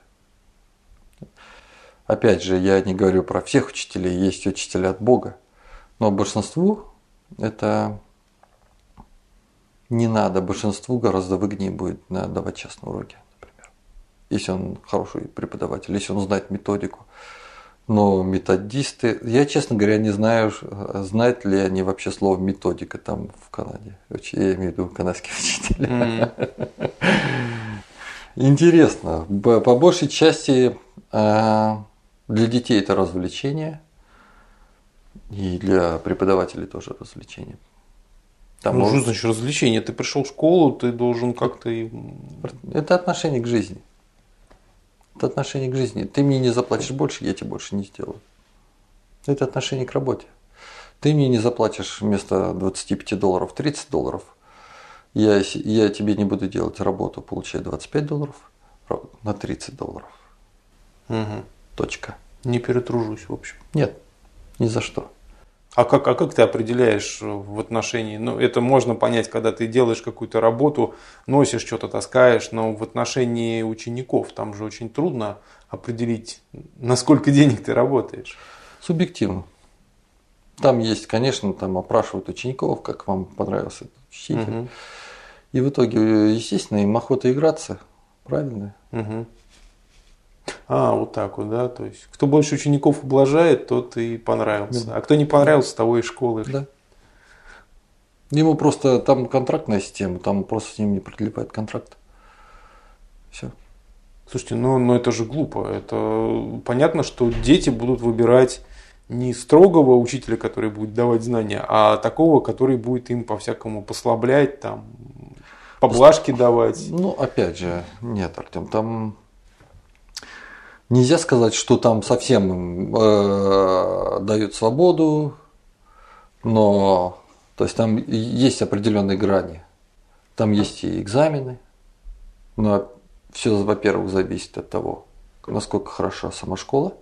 Опять же, я не говорю про всех учителей, есть учителя от Бога, но большинству это не надо, большинству гораздо выгоднее будет давать частные уроки, например. Если он хороший преподаватель, если он знает методику. Но методисты, я, честно говоря, не знаю, знают ли они вообще слово методика там в Канаде. Я имею в виду канадские учителя. Mm. Интересно. По большей части а, для детей это развлечение, и для преподавателей тоже развлечение. Там ну, может... что значит развлечение? Ты пришел в школу, ты должен как-то... Это отношение к жизни. Это отношение к жизни. Ты мне не заплатишь больше, я тебе больше не сделаю. Это отношение к работе. Ты мне не заплатишь вместо 25 долларов 30 долларов. Я, я тебе не буду делать работу, получая 25 долларов на 30 долларов. Угу. Точка. Не перетружусь, в общем. Нет, ни за что. А как, а как ты определяешь в отношении, ну это можно понять, когда ты делаешь какую-то работу, носишь что-то, таскаешь, но в отношении учеников там же очень трудно определить, на сколько денег ты работаешь. Субъективно. Там есть, конечно, там опрашивают учеников, как вам понравился этот учитель. Угу. И в итоге, естественно, им охота играться, правильно? Угу. А, вот так вот, да. То есть, кто больше учеников ублажает, тот и понравился. Да. А кто не понравился, того и школы. Да. Ему просто там контрактная система, там просто с ним не прилипает контракт. Все. Слушайте, ну, ну это же глупо. Это понятно, что дети будут выбирать не строгого учителя, который будет давать знания, а такого, который будет им по-всякому послаблять, там, поблажки давать. Ну, опять же, нет, Артем, там Нельзя сказать, что там совсем э, дают свободу, но то есть там есть определенные грани. Там есть и экзамены, но все, во-первых, зависит от того, насколько хороша сама школа.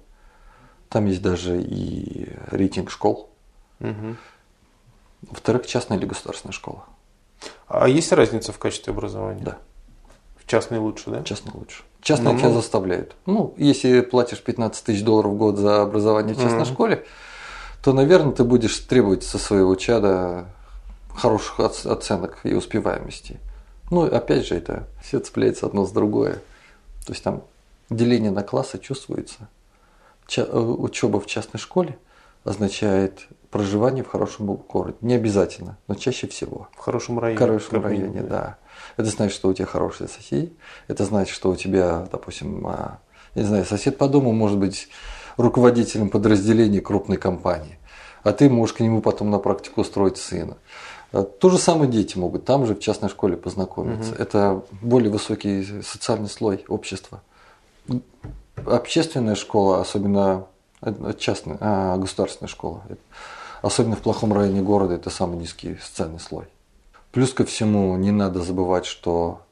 Там есть даже и рейтинг школ. Угу. Во-вторых, частная или государственная школа. А есть разница в качестве образования? Да. В частной лучше, да? Частной лучше. Частные ну, тебя ну. заставляют. Ну, если платишь 15 тысяч долларов в год за образование в частной школе, то, наверное, ты будешь требовать со своего чада хороших оценок и успеваемости. Ну, опять же, это все цепляется одно с другое. То есть там деление на классы чувствуется. Ча- э, учеба в частной школе означает проживание в хорошем городе. Не обязательно, но чаще всего. В хорошем районе. В хорошем районе, да. Это значит, что у тебя хорошие соседи. Это значит, что у тебя, допустим, а, не знаю, сосед по дому может быть руководителем подразделения крупной компании, а ты можешь к нему потом на практику устроить сына. А, то же самое дети могут там же в частной школе познакомиться. Угу. Это более высокий социальный слой общества. Общественная школа, особенно частная, а, государственная школа, особенно в плохом районе города, это самый низкий социальный слой. Плюс ко всему, не надо забывать, что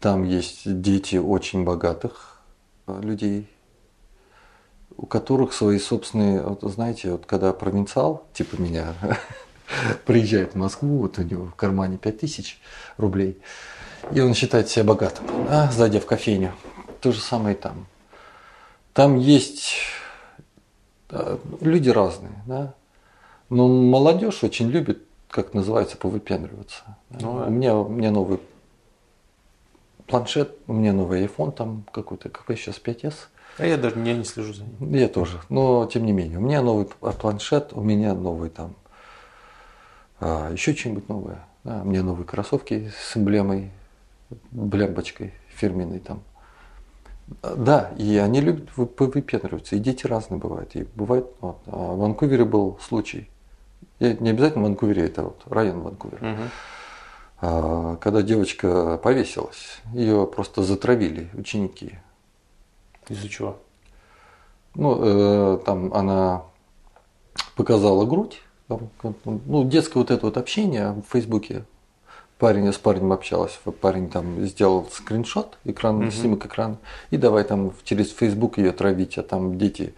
там есть дети очень богатых э, людей, у которых свои собственные, вот, знаете, вот когда провинциал, типа меня, приезжает в Москву, вот у него в кармане 5000 рублей, и он считает себя богатым, а, зайдя в кофейню. То же самое и там. Там есть э, люди разные, да, но молодежь очень любит как называется, повыпендриваться. Ну, у, меня, у меня новый планшет, у меня новый iPhone там какой-то, какой сейчас 5s. А я даже я не слежу за ним. Я тоже, но тем не менее. У меня новый планшет, у меня новый там, а, еще что-нибудь новое. Да, у меня новые кроссовки с эмблемой, блямбочкой фирменной там. Да, и они любят вы- выпендриваться. И дети разные бывают. И бывает, вот, а в Ванкувере был случай. Не обязательно в Ванкувере, это вот район Ванкувера. А, Когда девочка повесилась, ее просто затравили ученики. Из-за чего? Ну, э, там она показала грудь. там, ну, детское вот это вот общение в Фейсбуке. Парень с парнем общалась, парень там сделал скриншот, экран, Мгм. снимок экрана, и давай там через Фейсбук ее травить, а там дети,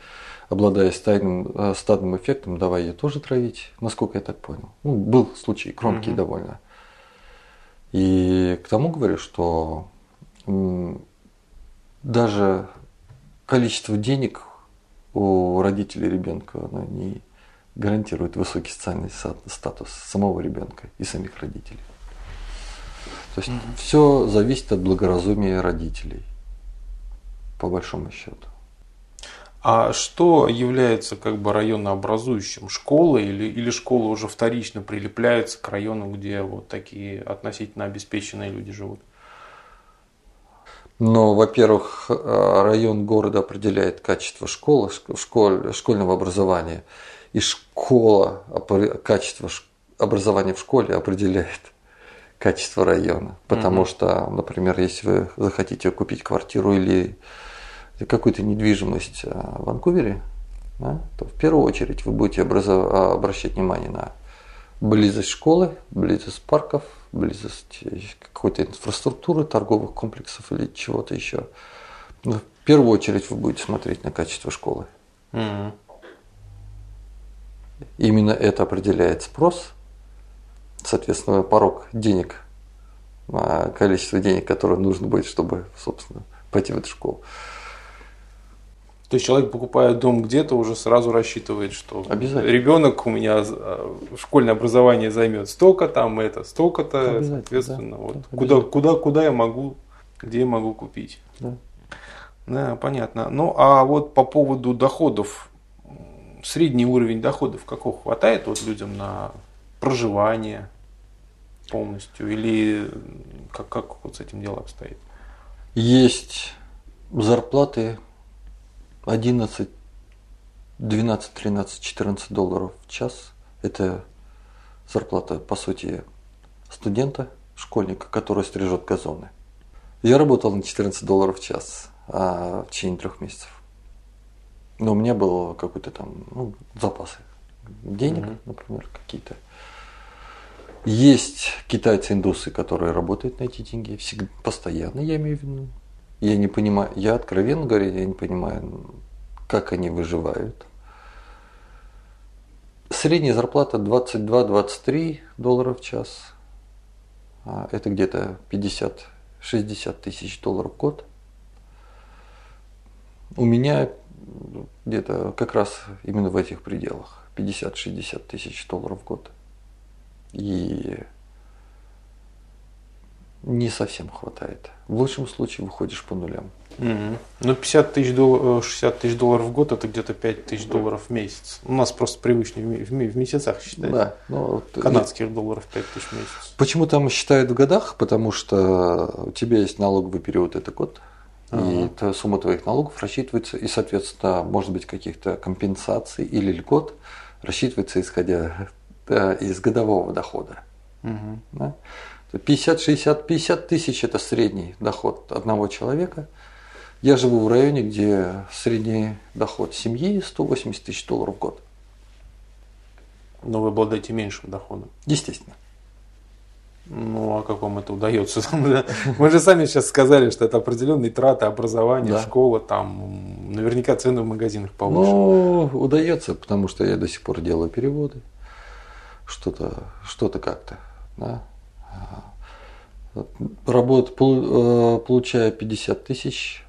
обладая стадным, э, стадным эффектом, давай ее тоже травить, насколько я так понял. Ну, был случай, громкий Мгм. довольно. И к тому говорю, что даже количество денег у родителей ребенка оно не гарантирует высокий социальный статус самого ребенка и самих родителей. То есть все зависит от благоразумия родителей, по большому счету. А что является как бы районообразующим? Школа или, или школы уже вторично прилепляются к району, где вот такие относительно обеспеченные люди живут? Но, во-первых, э, район города определяет качество школы, шк- школь- школьного образования. И школа, качество образования в школе определяет качество района. Потому Мгм. что, например, если вы захотите купить квартиру или какую-то недвижимость э, в Ванкувере, да, то в первую очередь вы будете образо- обращать внимание на близость школы, близость парков, близость э, какой-то инфраструктуры, торговых комплексов или чего-то еще. Но в первую очередь вы будете смотреть на качество школы. Мгм. Именно это определяет спрос, соответственно, порог денег, а, количество денег, которое нужно будет, чтобы, собственно, пойти в эту школу. То есть человек, покупая дом где-то, уже сразу рассчитывает, что ребенок у меня э, школьное образование займет столько, там это столько-то, соответственно, да, вот да, куда, куда, куда я могу, где я могу купить. Да. Да, понятно. Ну, а вот по поводу доходов, средний уровень доходов какого хватает вот людям на проживание полностью? Или как, как вот с этим дело обстоит? Есть зарплаты 11, 12, 13, 14 долларов в час. Это зарплата, по сути, студента, школьника, который стрижет газоны. Я работал на 14 долларов в час а, в течение трех месяцев. Но у меня был какой-то там ну, запасы денег, Мгм. например, какие-то. Есть китайцы-индусы, которые работают на эти деньги всегда, постоянно, я имею в виду. Я не понимаю, я откровенно говоря, я не понимаю, как они выживают. Средняя зарплата 22-23 доллара в час. А Это где-то 50-60 тысяч долларов в год. У меня где-то как раз именно в этих пределах. 50-60 тысяч долларов в год. И не совсем хватает. В лучшем случае выходишь по нулям. Мгм. Ну, 50 тысяч долларов, 60 тысяч долларов в год, это где-то 5 тысяч долларов в месяц. У нас просто привычнее в, в в месяцах считать. Да, ну, Канадских долларов 5 тысяч в месяц. Почему там считают в годах? Потому что у тебя есть налоговый период, это год. И Ага. та сумма твоих налогов рассчитывается, и, соответственно, может быть, каких-то компенсаций или льгот рассчитывается, исходя да, из годового дохода. Мгм. Да? То 50, 60, 50 тысяч – это средний доход одного человека. Я живу в районе, где средний доход семьи 180 тысяч долларов в год. Но вы обладаете меньшим доходом. Естественно. Ну, а как вам это удается? Мы же сами сейчас сказали, что это определенные траты, образование, Да. школа, там наверняка цены в магазинах повыше. Ну, удается, потому что я до сих пор делаю переводы. Что-то, что-то как-то. Да? Полу- э, получая 50 тысяч,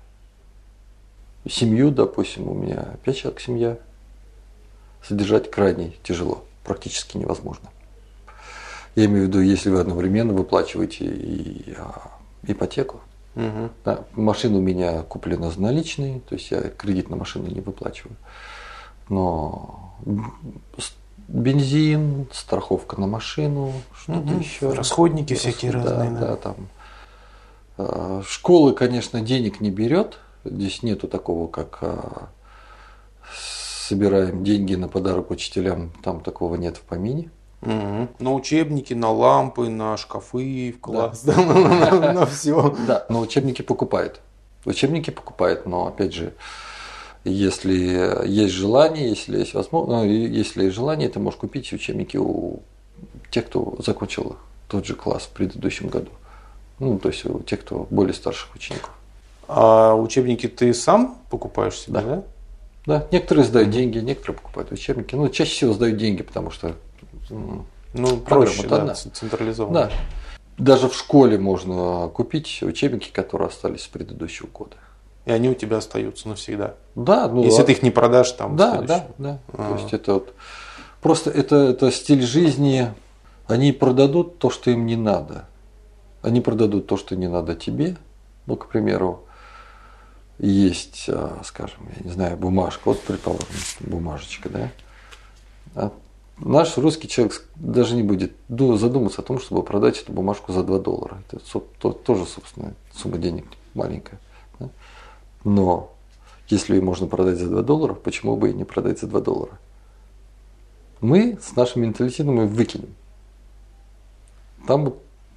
семью, допустим, у меня 5 человек семья, содержать крайне тяжело, практически невозможно. Я имею в виду, если вы одновременно выплачиваете и а, ипотеку. Мгм. Да, машина у меня куплена за наличные, то есть я кредит на машину не выплачиваю. Но с- бензин, страховка на машину, что-то Мгм. еще. Расходники всякие Да, разные, да. Да, там. А, Школы, конечно, денег не берет. Здесь нету такого, как а, собираем деньги на подарок учителям. Там такого нет в помине. Мгм. На учебники, на лампы, на шкафы в класс, да, на, все. Да, но учебники покупают. Учебники покупают, но опять же, если есть желание, если есть возможность, если есть желание, ты можешь купить учебники у тех, кто закончил тот же класс в предыдущем году. Ну, то есть у тех, кто более старших учеников. А учебники ты сам покупаешь себе, Да. да? Да, некоторые сдают деньги, некоторые покупают учебники. Ну, чаще всего сдают деньги, потому что Ну, проще, одна. да, ц- централизованно. да. Даже в школе можно купить учебники, которые остались с предыдущего года. И они у тебя остаются навсегда. Да, ну Если а- ты их не продашь там. Да, да, да. А. То есть это вот просто это, это стиль жизни. Они продадут то, что им не надо. Они продадут то, что не надо тебе. Ну, к примеру, есть, а, скажем, я не знаю, бумажка. Вот, предположим, бумажечка, да. А наш русский человек даже не будет ду- задумываться о том, чтобы продать эту бумажку за 2 доллара. Это тоже, собственно, сумма денег маленькая. Но если ее можно продать за 2 доллара, почему бы и не продать за 2 доллара? Мы с нашим менталитетом ее выкинем. Там,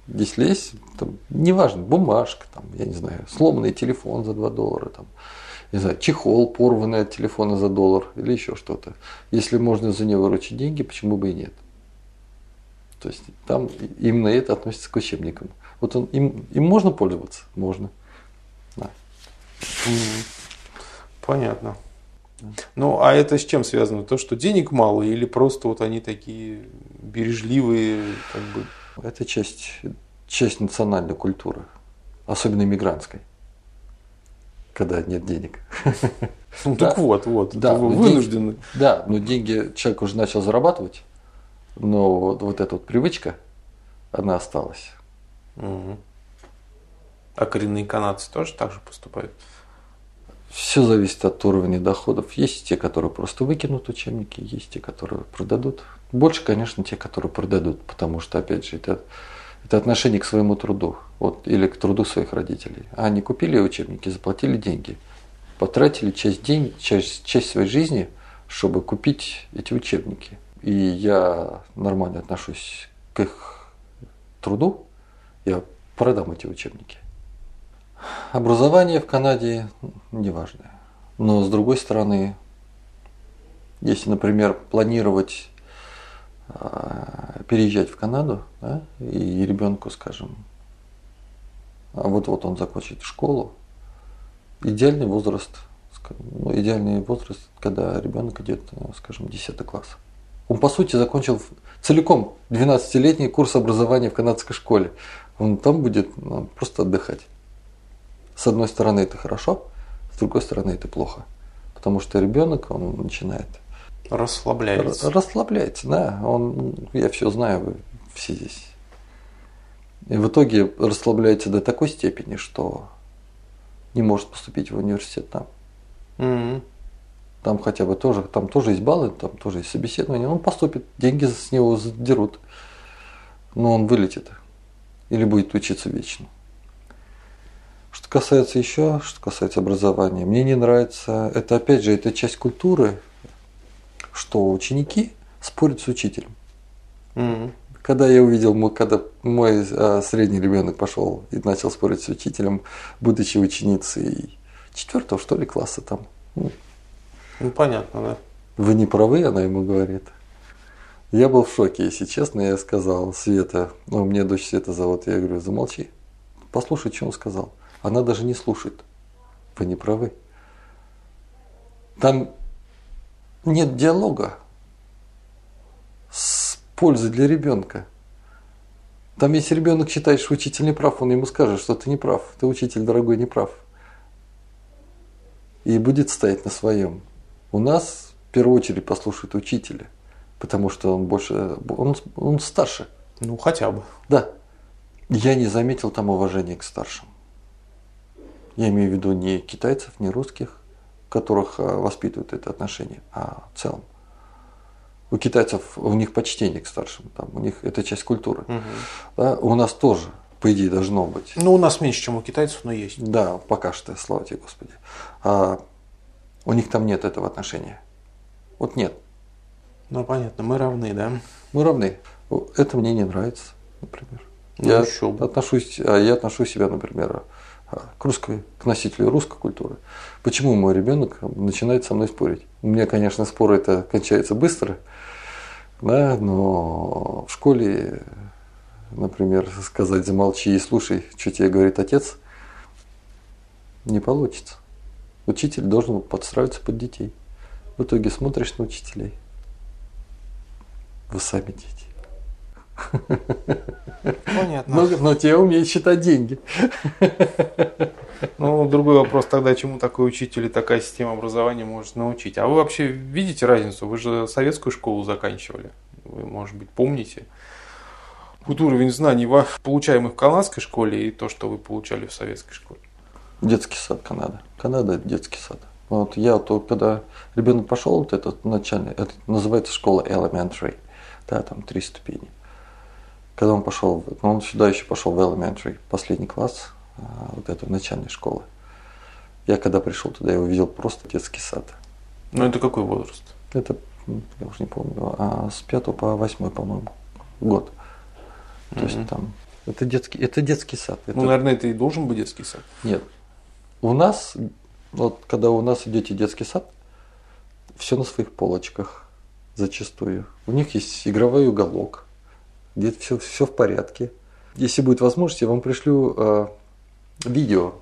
если есть, там, неважно, бумажка, там, я не знаю, сломанный телефон за 2 доллара, там, не знаю, чехол, порванный от телефона за доллар или еще что-то. Если можно за него выручить деньги, почему бы и нет? То есть там именно это относится к учебникам. Вот он, им, им можно пользоваться? Можно. Понятно. Ну, а это с чем связано? То, что денег мало, или просто вот они такие бережливые, как бы. Это часть, часть национальной культуры, особенно иммигрантской, когда нет денег. Ну, Да. так вот, вот. Да, вы вынуждены. Да, но деньги человек уже начал зарабатывать, но вот, вот эта вот привычка, она осталась. Мгм. А коренные канадцы тоже так же поступают? Все зависит от уровня доходов. Есть те, которые просто выкинут учебники, есть те, которые продадут. Больше, конечно, те, которые продадут, потому что, опять же, это, это отношение к своему труду вот, или к труду своих родителей. А Они купили учебники, заплатили деньги, потратили часть, день, часть, часть своей жизни, чтобы купить эти учебники. И я нормально отношусь к их труду, я продам эти учебники. Образование в Канаде неважное. Но с другой стороны, если, например, планировать а, переезжать в Канаду, да, и ребенку, скажем, а вот-вот он закончит школу, идеальный возраст, ну, идеальный возраст, когда ребенок идет, э, скажем, 10 класс. Он, по сути, закончил целиком 12-летний курс образования в канадской школе. Он там будет ну, просто отдыхать. С одной стороны это хорошо, с другой стороны это плохо. Потому что ребенок, он начинает Расслабляется. расслабляется, да, он, я все знаю, вы все здесь. И в итоге расслабляется до такой степени, что не может поступить в университет там. Мгм. Там хотя бы тоже, там тоже есть баллы, там тоже есть собеседование. Он поступит, деньги с него дерут. Но он вылетит. Или будет учиться вечно. Что касается еще, что касается образования, мне не нравится, это опять же, это часть культуры, что ученики спорят с учителем. Мгм. Когда я увидел, когда мой а, средний ребенок пошел и начал спорить с учителем, будучи ученицей четвертого, что ли, класса там, ну, Ну, понятно, да. вы не правы, она ему говорит. Я был в шоке, если честно, я сказал, Света, ну, мне дочь Света зовут, я говорю, замолчи, послушай, что он сказал. Она даже не слушает. Вы не правы. Там нет диалога с пользой для ребенка. Там, если ребенок считает, что учитель не прав, он ему скажет, что ты не прав, ты учитель дорогой не прав. И будет стоять на своем. У нас в первую очередь послушает учителя, потому что он больше, он, он старше, Ну, хотя бы. Да. Я не заметил там уважения к старшим. Я имею в виду не китайцев, не русских, которых э, воспитывают это отношение, а в целом. У китайцев у них почтение к старшим, там, у них это часть культуры. Угу. Да, у нас тоже, по идее, должно быть. Ну, у нас меньше, чем у китайцев, но есть. Да, пока что, слава тебе, Господи. А у них там нет этого отношения. Вот нет. Ну, понятно, мы равны, да? Мы равны. Это мне не нравится, например. Ну, я еще бы. отношусь, а я отношу себя, например, к русской, к носителю русской культуры. Почему мой ребенок начинает со мной спорить? У меня, конечно, спор это кончается быстро, да, но в школе, например, сказать замолчи и слушай, что тебе говорит отец, не получится. Учитель должен подстраиваться под детей. В итоге смотришь на учителей. Вы сами дети. Понятно. Но, но те умеют считать деньги. Ну, другой вопрос тогда, чему такой учитель и такая система образования может научить. А вы вообще видите разницу? Вы же советскую школу заканчивали. Вы, может быть, помните? Вот уровень знаний, получаемых в канадской школе и то, что вы получали в советской школе. Детский сад Канада. Канада – это детский сад. Вот я то, когда ребенок пошел, вот этот начальный, это называется школа elementary, да, там три ступени. Когда он пошел, ну, он сюда еще пошел в elementary, последний класс, а, вот этой начальной школы. Я когда пришел туда, я увидел просто детский сад. Ну это какой возраст? Это, я уже не помню, а с 5 по 8, по-моему, год. То mm-hmm. есть там, это детский, это детский сад. Ну, это... наверное, это и должен быть детский сад. Нет. У нас, вот когда у нас идете в детский сад, все на своих полочках зачастую. У них есть игровой уголок, где все, все в порядке. Если будет возможность, я вам пришлю э, видео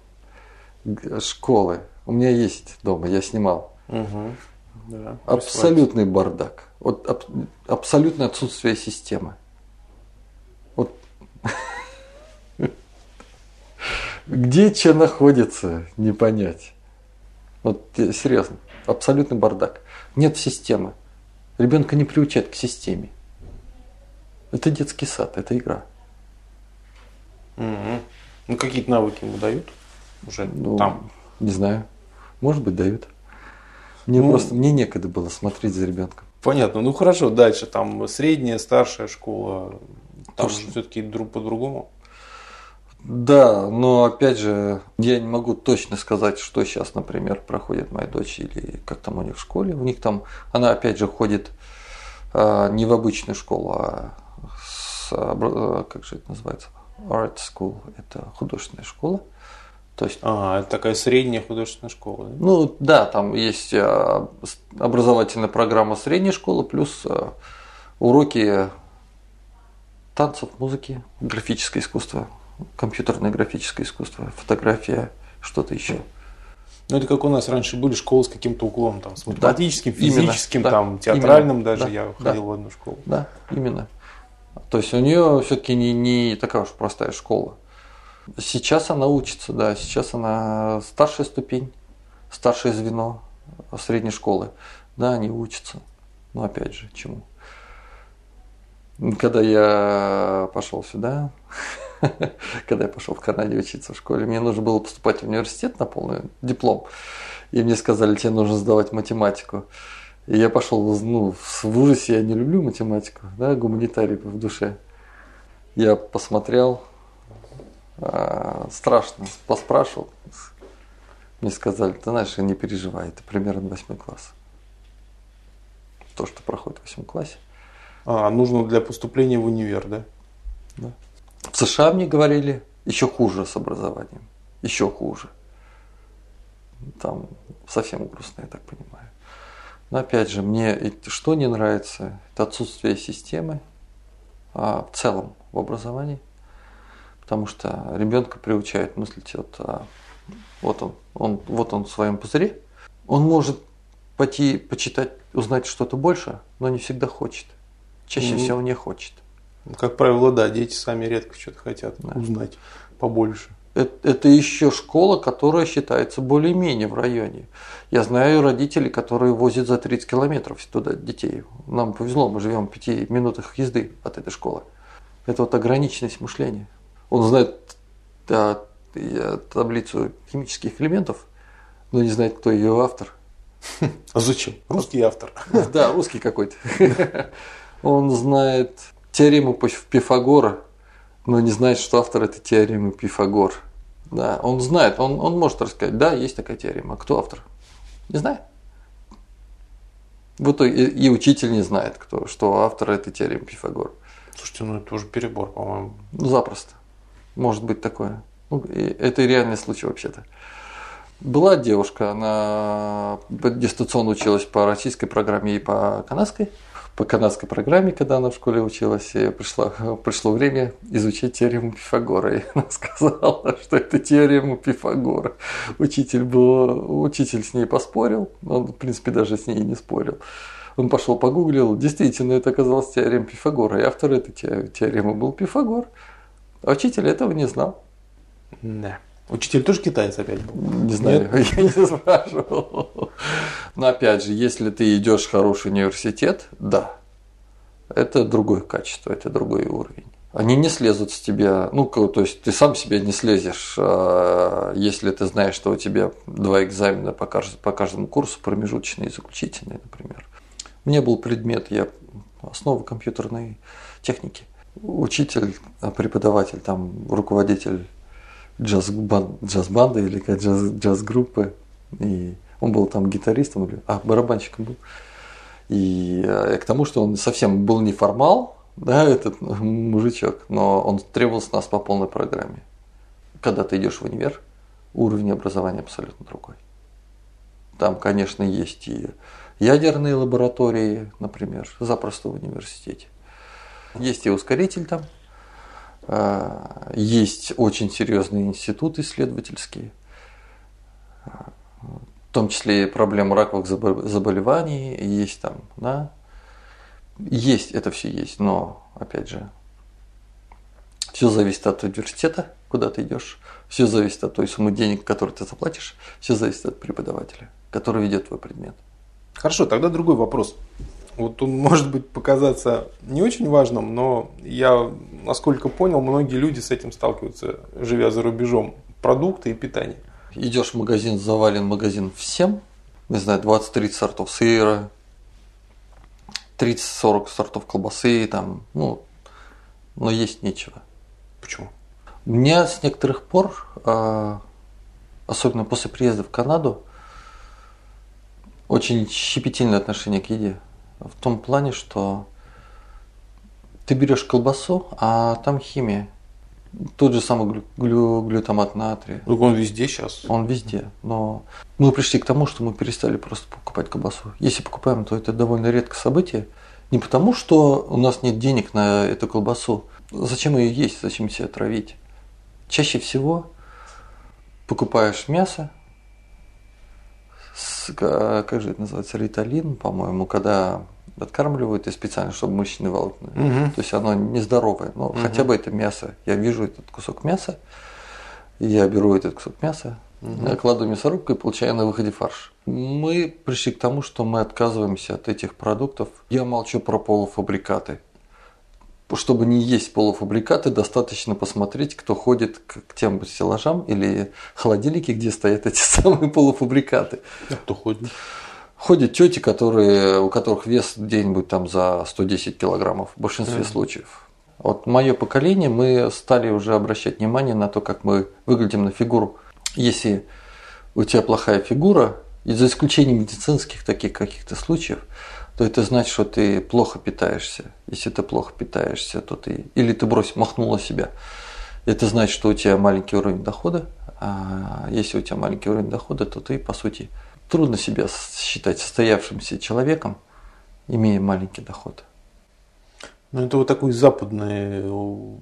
школы. У меня есть дома, я снимал. Угу. Да, Абсолютный бардак. Вот аб, абсолютное отсутствие системы. Вот где что находится, не понять. Вот серьезно, абсолютный бардак. Нет системы. Ребенка не приучают к системе. Это детский сад, это игра. Угу. Ну, какие-то навыки ему дают уже ну, там? Не знаю. Может быть, дают. Мне ну, просто мне некогда было смотреть за ребенком. Понятно. Ну хорошо, дальше там средняя, старшая школа. Там же все-таки друг по-другому. Да, но опять же, я не могу точно сказать, что сейчас, например, проходит моя дочь или как там у них в школе. У них там, она опять же ходит а, не в обычную школу, а с, а, как же это называется, art school, это художественная школа. То есть, а, это такая средняя художественная школа. Да? Ну да, там есть а, образовательная программа средней школы, плюс а, уроки танцев, музыки, графическое искусство, компьютерное графическое искусство, фотография, что-то еще. Ну, это как у нас раньше были школы с каким-то уклоном, там, с математическим, да, физическим, именно, там, да, театральным именно, даже. Да, я да, ходил в одну школу. Да, именно. То есть у нее все-таки не, не такая уж простая школа. Сейчас она учится, да, сейчас она старшая ступень, старшее звено средней школы. Да, они учатся. Но опять же, чему? Когда я пошел сюда, когда я пошел в Канаде учиться в школе, мне нужно было поступать в университет на полный диплом. И мне сказали, тебе нужно сдавать математику. И я пошел ну, в ужасе, я не люблю математику, да, гуманитарий в душе. Я посмотрел, а, страшно, поспрашивал. Мне сказали, ты знаешь, не переживай, это примерно восьмой класс. То, что проходит в восьмом классе. А, нужно для поступления в универ, да? Да. В США мне говорили, еще хуже с образованием. Еще хуже. Там совсем грустно, я так понимаю. Но опять же, мне что не нравится, это отсутствие системы а, в целом в образовании. Потому что ребенка приучают мыслить, вот, а, вот он, он, вот он в своем пузыре. Он может пойти почитать, узнать что-то больше, но не всегда хочет. Чаще mm-hmm. всего не хочет. Как правило, да, дети сами редко что-то хотят да. узнать побольше. Это, еще школа, которая считается более-менее в районе. Я знаю родителей, которые возят за 30 километров туда детей. Нам повезло, мы живем в пяти минутах езды от этой школы. Это вот ограниченность мышления. Он знает да, таблицу химических элементов, но не знает, кто ее автор. А зачем? Русский автор. Да, русский какой-то. Он знает теорему Пифагора, но не знает, что автор этой теоремы Пифагор. Да, он знает, он, он может рассказать, да, есть такая теорема. А кто автор? Не знаю. В итоге и, и учитель не знает, кто, что автор этой теоремы Пифагора. Слушайте, ну это уже перебор, по-моему. Ну, запросто. Может быть такое. Ну, это реальный случай вообще-то. Была девушка, она дистанционно училась по российской программе и по канадской. По канадской программе, когда она в школе училась, пришло, пришло время изучить теорему Пифагора. И она сказала, что это теорема Пифагора. Учитель, был, учитель с ней поспорил, он, в принципе, даже с ней не спорил. Он пошел погуглил, действительно, это оказалось теорема Пифагора. И автор этой теоремы был Пифагор. А учитель этого не знал. Да. Учитель тоже китаец опять был? Не знаю, Нет? я не спрашивал. Но опять же, если ты идешь в хороший университет, да, это другое качество, это другой уровень. Они не слезут с тебя, ну, то есть ты сам себя не слезешь, а, если ты знаешь, что у тебя два экзамена по по каждому курсу, промежуточный и заключительный, например. Меня был предмет, я основы компьютерной техники. Учитель, преподаватель, там, руководитель джаз-бан, джаз-банды или как джаз, джаз-группы. И он был там гитаристом, а, барабанщиком был. И э, к тому, что он совсем был не формал, да, этот мужичок, но он требовался нас по полной программе. Когда ты идешь в универ, уровень образования абсолютно другой. Там, конечно, есть и ядерные лаборатории, например, запросто в университете. Есть и ускоритель там, а, есть очень серьезные институты исследовательские, в том числе и проблемы раковых заболеваний, есть там, да, есть, это все есть, но, опять же, все зависит от университета, куда ты идешь, все зависит от той суммы денег, которую ты заплатишь, все зависит от преподавателя, который ведет твой предмет. Хорошо, тогда другой вопрос. Вот он может быть показаться не очень важным, но я, насколько понял, многие люди с этим сталкиваются, живя за рубежом. Продукты и питание. Идешь в магазин, завален магазин всем, не знаю, 20-30 сортов сыра, 30-40 сортов колбасы, там, ну, но есть нечего. Почему? У меня с некоторых пор, а, особенно после приезда в Канаду, очень щепетильное отношение к еде в том плане, что ты берешь колбасу, а там химия. Тот же самый глю, глю, глютамат натрия. Ну, он везде сейчас. Он везде. Но мы пришли к тому, что мы перестали просто покупать колбасу. Если покупаем, то это довольно редкое событие. Не потому, что у нас нет денег на эту колбасу. Зачем ее есть? Зачем себя травить? Чаще всего покупаешь мясо, с, как же это называется, риталин, по-моему, когда откармливают и специально, чтобы мышечные волокна. Угу. То есть оно нездоровое, но угу. хотя бы это мясо. Я вижу этот кусок мяса, я беру этот кусок мяса, угу. кладу мясорубку и получаю на выходе фарш. Мы пришли к тому, что мы отказываемся от этих продуктов. Я молчу про полуфабрикаты чтобы не есть полуфабрикаты, достаточно посмотреть, кто ходит к тем стеллажам или холодильники, где стоят эти самые полуфабрикаты. А кто ходит? Ходят тети, которые, у которых вес где-нибудь там за 110 килограммов в большинстве mm. случаев. Вот мое поколение, мы стали уже обращать внимание на то, как мы выглядим на фигуру. Если у тебя плохая фигура, и за исключением медицинских таких каких-то случаев, то это значит, что ты плохо питаешься. Если ты плохо питаешься, то ты или ты брось, махнула себя. Это значит, что у тебя маленький уровень дохода. А если у тебя маленький уровень дохода, то ты, по сути, трудно себя считать состоявшимся человеком, имея маленький доход. Ну, это вот такое западное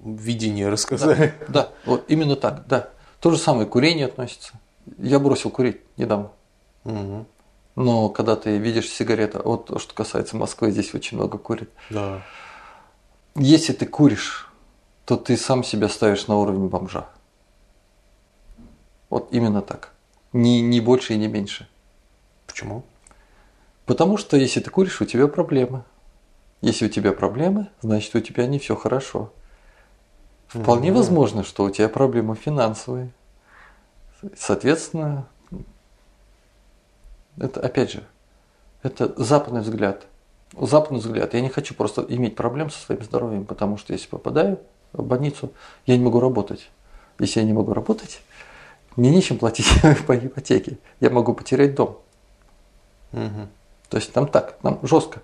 видение рассказали. Да, да, вот именно так, да. То же самое курение относится. Я бросил курить недавно. Угу. Но когда ты видишь сигареты, вот то, что касается Москвы, здесь очень много курит. Да. Если ты куришь, то ты сам себя ставишь на уровень бомжа. Вот именно так. Ни, ни больше и не меньше. Почему? Потому что если ты куришь, у тебя проблемы. Если у тебя проблемы, значит у тебя не все хорошо. Вполне возможно, что у тебя проблемы финансовые. Соответственно, это опять же, это западный взгляд. Западный взгляд. Я не хочу просто иметь проблем со своим здоровьем, потому что если попадаю в больницу, я не могу работать. Если я не могу работать, мне нечем платить по ипотеке. Я могу потерять дом. Угу. То есть там так, там жестко.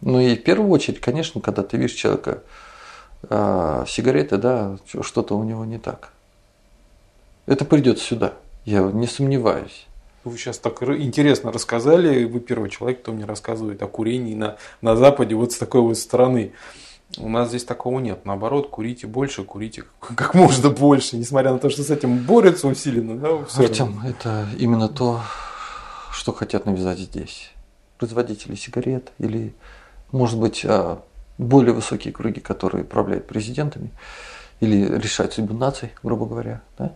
Ну и в первую очередь, конечно, когда ты видишь человека э, сигареты, да, что-то у него не так. Это придет сюда, я не сомневаюсь. Вы сейчас так интересно рассказали. Вы первый человек, кто мне рассказывает о курении на, на Западе вот с такой вот стороны. У нас здесь такого нет. Наоборот, курите больше, курите как можно больше, несмотря на то, что с этим борются усиленно. Да, Артем, это именно то, что хотят навязать здесь. Производители сигарет или, может быть, а, более высокие круги, которые управляют президентами или решают судьбу наций, грубо говоря. Да?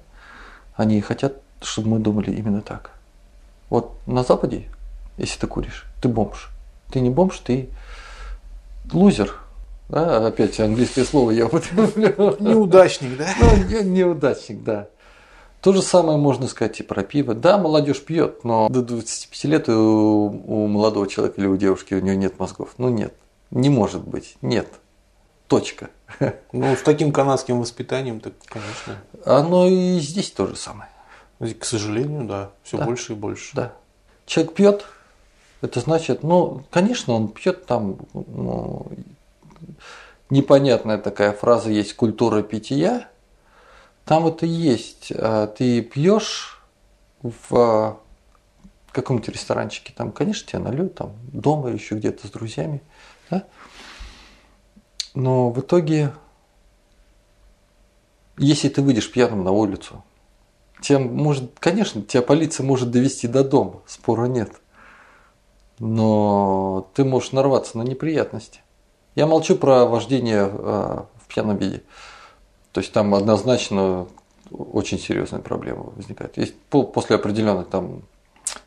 Они хотят, чтобы мы думали именно так. Вот на Западе, если ты куришь, ты бомж. Ты не бомж, ты лузер. Да, опять английское слово я употреблю. Неудачник, да? Ну, неудачник, да. То же самое можно сказать и про пиво. Да, молодежь пьет, но до 25 лет у, у молодого человека или у девушки у него нет мозгов. Ну нет, не может быть, нет. Точка. Ну, с таким канадским воспитанием, так, конечно. Оно и здесь то же самое. К сожалению, да, все Да. больше и больше. Да. Человек пьет, это значит, ну, конечно, он пьет там, ну, непонятная такая фраза есть культура питья. Там это есть. А, Ты пьешь в каком-нибудь ресторанчике, там, конечно, тебя нальют, там, дома или еще где-то с друзьями, да? Но в итоге, если ты выйдешь пьяным на улицу, тем может, конечно, тебя полиция может довести до дома, спора нет. Но ты можешь нарваться на неприятности. Я молчу про вождение э, в пьяном виде. То есть там однозначно очень серьезная проблема возникает. Есть по- после определенных там,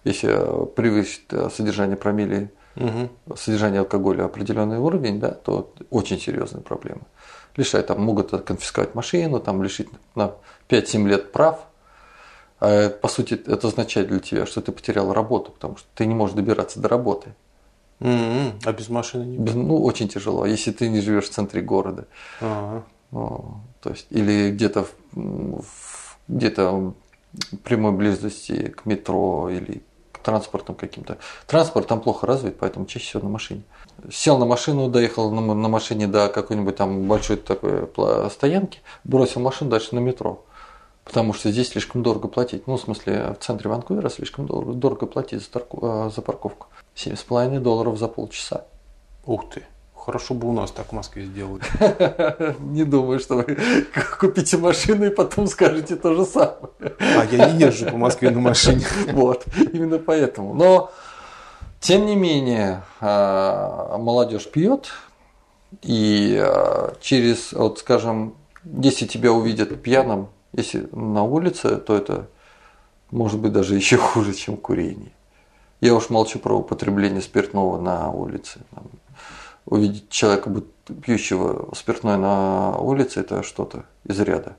если превысит э, содержание промилле, Мгм. содержание алкоголя определенный уровень, да, то очень серьезная проблема. Лишать, там могут конфисковать машину, там лишить на 5-7 лет прав. А, по сути, это означает для тебя, что ты потерял работу, потому что ты не можешь добираться до работы. Мгм. А без машины не Без- Ну, очень тяжело, если ты не живешь в центре города. Ага. То есть, или где-то где-то прямой близости к метро или к транспортным каким-то. Транспорт там плохо развит, поэтому чаще всего на машине. Сел на машину, доехал на, на машине до какой-нибудь там большой такой стоянки, бросил машину дальше на метро. Потому что здесь слишком дорого платить. Ну, в смысле, в центре Ванкувера слишком дорого, дорого платить за, торку- а, за парковку. 7,5 долларов за полчаса. Ух ты. Хорошо бы у нас так в Москве сделали. Не думаю, что вы купите машину и потом скажете то же самое. А я не езжу по Москве на машине. Вот, именно поэтому. Но, тем не менее, а, молодежь пьет, и а, через, вот скажем, если тебя увидят пьяным, если на улице, то это может быть даже еще хуже, чем курение. Я уж молчу про употребление спиртного на улице. Увидеть человека, пьющего спиртное на улице, это что-то из ряда.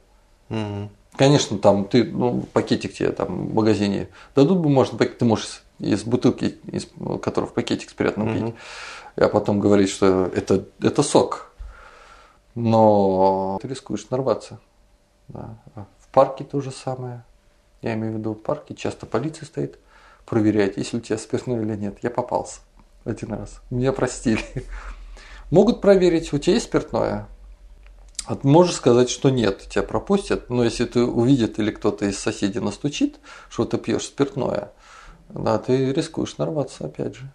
Мгм. Конечно, там ты, ну, пакетик тебе там в магазине дадут бумажный пакет, ты можешь из бутылки, из, которая в пакетик спрятан Мгм. пить, а потом говорить, что это, это сок. Но ты рискуешь нарваться. Да. В парке то же самое. Я имею в виду, в парке часто полиция стоит, проверяет, есть ли у тебя спиртное или нет. Я попался один раз. Меня простили. Могут проверить, у тебя есть спиртное? А ты можешь сказать, что нет, тебя пропустят, но если ты увидит или кто-то из соседей настучит, что ты пьешь спиртное, да, ты рискуешь нарваться опять же.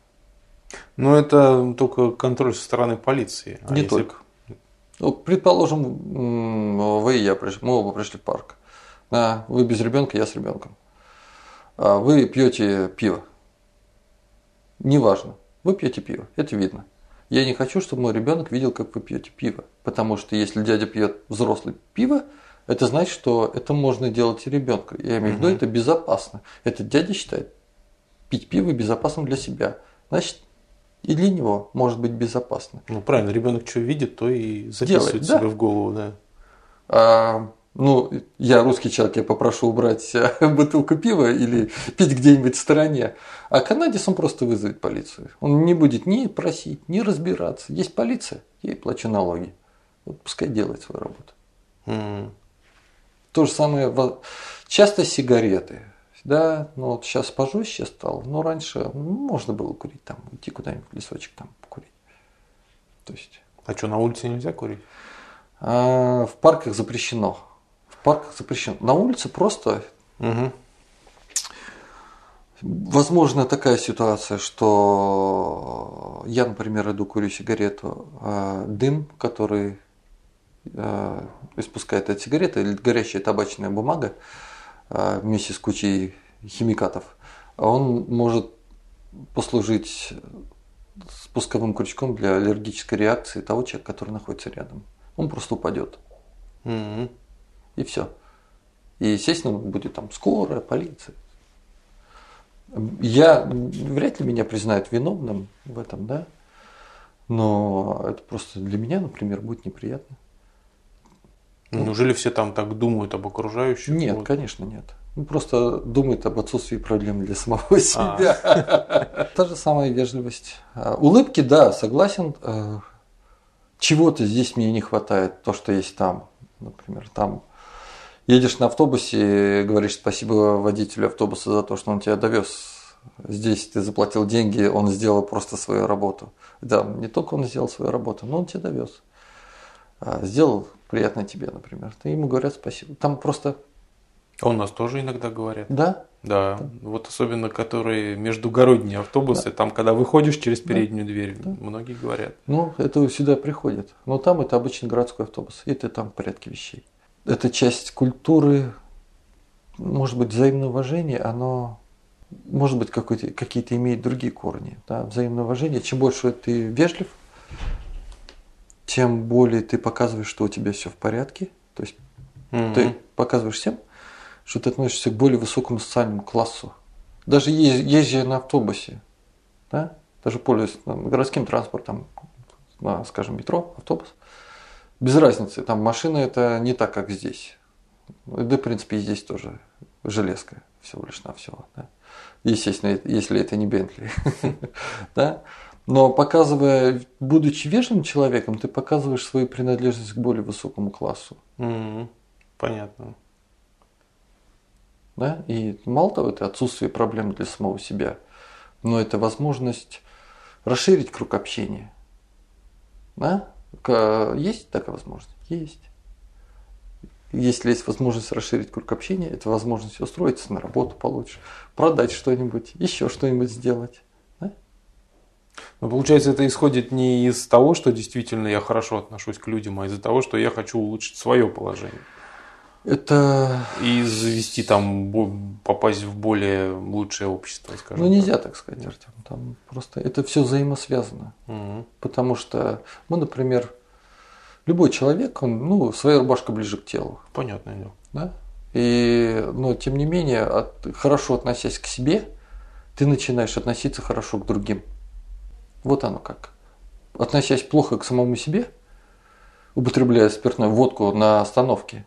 Но это только контроль со стороны полиции. А Не если- только. Ну, предположим, вы и я пришли, мы оба пришли в парк. Да, вы без ребенка, я с ребенком. А Вы пьете пиво. Неважно. Вы пьете пиво, это видно. Я не хочу, чтобы мой ребенок видел, как вы пьете пиво. Потому что если дядя пьет взрослый пиво, это значит, что это можно делать и ребенку. Я имею в виду, это безопасно. Этот дядя считает пить пиво безопасным для себя. Значит, и для него может быть безопасно. Ну правильно, ребенок что видит, то и записывает Делает, да. себе в голову, да. А, ну, я русский человек, я попрошу убрать бутылку пива или пить где-нибудь в стороне. А канадец он просто вызовет полицию. Он не будет ни просить, ни разбираться. Есть полиция, я ей плачу налоги. Вот пускай делает свою работу. М. То же самое, часто сигареты. Да, ну вот сейчас пожестче стало, но раньше можно было курить, там, идти куда-нибудь в лесочек там покурить. То есть А что, на улице нельзя курить? а, в парках запрещено. Парках запрещено. На улице просто Угу. Возможно такая ситуация, что я, например, иду курю сигарету, а дым, который а, испускает эта сигарета, или горящая табачная бумага а, вместе с кучей химикатов, он может послужить спусковым крючком для аллергической реакции того человека, который находится рядом. Он просто упадет. М. И все. И, естественно, будет там скорая, полиция. Я вряд ли меня признают виновным в этом, да. Но это просто для меня, например, будет неприятно. Неужели все там так думают об окружающих? Нет, Вот. конечно, нет. Ну, просто думает об отсутствии проблем для самого себя. Та же самая вежливость. А, Улыбки, да, согласен. А, Чего-то здесь мне не хватает, то, что есть там. Например, там едешь на автобусе, говоришь спасибо водителю автобуса за то, что он тебя довез. Здесь ты заплатил деньги, он сделал просто свою работу. Да, не только он сделал свою работу, но он тебя довез. А, Сделал приятно тебе, например. Ты ему говорят спасибо. Там просто, А у нас тоже иногда говорят. да, Да, вот особенно которые междугородние автобусы, там, когда выходишь через переднюю дверь, многие говорят. Ну, это сюда приходит. Но там это обычный городской автобус. И ты там в порядке вещей. Это часть культуры, может быть, взаимное уважение, оно может быть какие-то имеет другие корни. Да? Взаимное уважение. Чем больше ты вежлив, тем более ты показываешь, что у тебя все в порядке. То есть Мгм. ты показываешь всем, что ты относишься к более высокому социальному классу. Даже езжая на автобусе, да? даже пользуясь там, городским транспортом, на, скажем, метро, автобус, без разницы, там машина это не так, как здесь. Да, в принципе, и здесь тоже железка всего лишь навсего. Да? Естественно, если это не Бентли. да? Но показывая, будучи вежливым человеком, ты показываешь свою принадлежность к более высокому классу. Понятно. Да? И мало того, это отсутствие проблем для самого себя, но это возможность расширить круг общения. Да? Есть такая возможность? Есть. Если есть возможность расширить круг общения, это возможность устроиться на работу получше, продать что-нибудь, еще что-нибудь сделать. Да? Но получается, это исходит не из того, что действительно я хорошо отношусь к людям, а из-за того, что я хочу улучшить свое положение. Это И завести там, попасть в более лучшее общество, скажем ну, нельзя так сказать, Артем. Там просто это все взаимосвязано. Мгм. Потому что мы, например, любой человек, он, ну, своя рубашка ближе к телу. Понятное дело. Да? И, но тем не менее, от, хорошо относясь к себе, ты начинаешь относиться хорошо к другим. Вот оно как. Относясь плохо к самому себе, употребляя спиртную водку на остановке,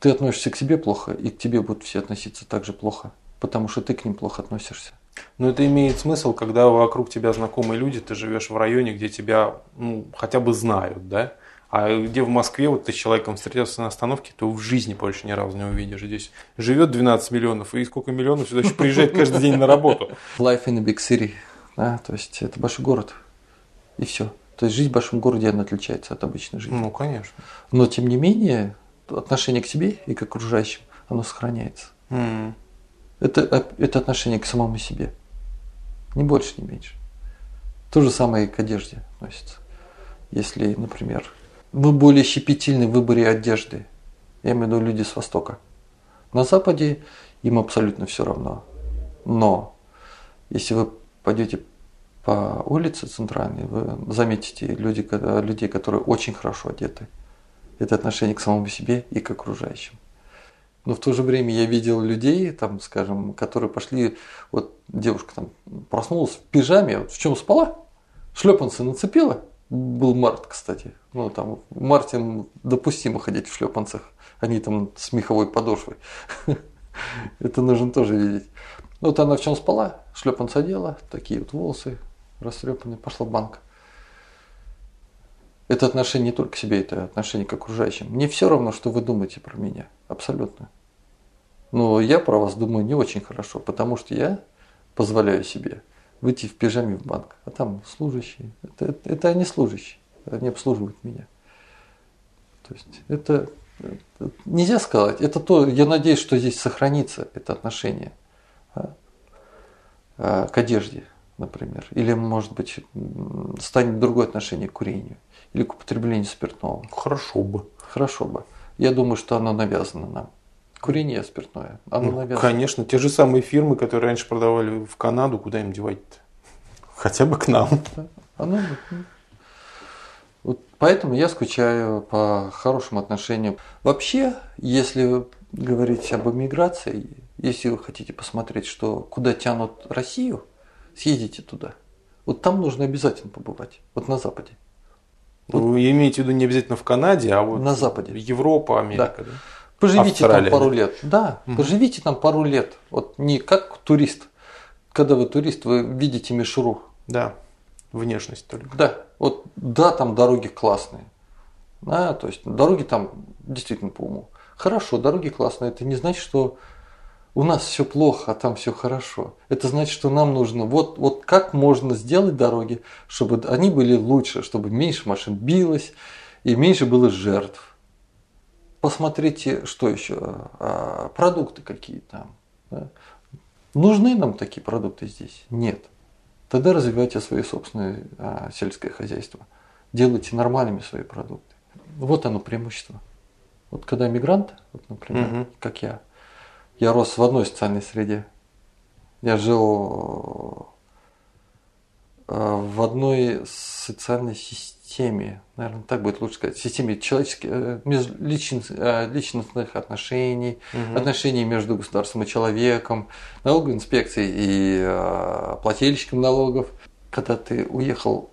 ты относишься к себе плохо, и к тебе будут все относиться так же плохо, потому что ты к ним плохо относишься. Но это имеет смысл, когда вокруг тебя знакомые люди, ты живешь в районе, где тебя ну, хотя бы знают, да? А где в Москве вот ты с человеком встретился на остановке, то в жизни больше ни разу не увидишь. Здесь живет 12 миллионов, и сколько миллионов сюда еще приезжает каждый день на работу. Life in a big city, да, то есть это большой город, и все. То есть жизнь в большом городе, она отличается от обычной жизни. Ну, конечно. Но тем не менее, отношение к себе и к окружающим, оно сохраняется. М. Это, это отношение к самому себе. Ни больше, ни меньше. То же самое и к одежде относится. Если, например, мы более щепетильны в выборе одежды, я имею в виду люди с Востока. На Западе им абсолютно все равно. Но если вы пойдете по улице центральной, вы заметите люди, людей, которые очень хорошо одеты. Это отношение к самому себе и к окружающим. Но в то же время я видел людей, там, скажем, которые пошли, вот девушка там проснулась в пижаме, вот в чем спала, шлепанцы нацепила Был март, кстати. Ну, там в марте допустимо ходить в шлепанцах. Они там с меховой подошвой. Это нужно тоже видеть. Вот она в чем спала, шлепанцы одела, такие вот волосы растрепанные, пошла в банк. Это отношение не только к себе, это отношение к окружающим. Мне все равно, что вы думаете про меня. Абсолютно. Но я про вас думаю не очень хорошо, потому что я позволяю себе выйти в пижаме в банк. А там служащие. Это, это, это они служащие. Они обслуживают меня. То есть это, это нельзя сказать. Это то, я надеюсь, что здесь сохранится это отношение а, а, к одежде, например. Или, может быть, станет другое отношение к курению или к употреблению спиртного. Хорошо бы. Хорошо бы. Я думаю, что оно навязано нам. Курение спиртное. Оно Ну, навязано. конечно, те же самые фирмы, которые раньше продавали в Канаду, куда им девать-то? Хотя бы к нам. Оно, ну, вот поэтому я скучаю по хорошим отношениям. Вообще, если говорить об эмиграции, если вы хотите посмотреть, что куда тянут Россию, съездите туда. Вот там нужно обязательно побывать. Вот на Западе. Вы имеете в виду не обязательно в Канаде, а вот На Западе. Европа, Америка. Да. Поживите Австралия, там пару да. лет. Да, поживите там пару лет. Вот не как турист. Когда вы турист, вы видите мишуру. Да. Внешность только. Да, вот да, там дороги классные. Да, то есть дороги там действительно по уму. Хорошо, дороги классные. Это не значит, что у нас все плохо, а там все хорошо. Это значит, что нам нужно вот, вот как можно сделать дороги, чтобы они были лучше, чтобы меньше машин билось и меньше было жертв. Посмотрите, что еще, а, продукты какие там. да. Нужны нам такие продукты здесь? Нет. Тогда развивайте свое собственное а, сельское хозяйство. Делайте нормальными свои продукты. Вот оно преимущество. Вот когда мигрант, вот, например, Мгм. как я, я рос в одной социальной среде. Я жил э, в одной социальной системе, наверное, так будет лучше сказать, системе человеческих, э, межличн- э, личностных отношений, Мгм. отношений между государством и человеком, налоговой инспекцией и плательщиком налогов. Когда ты уехал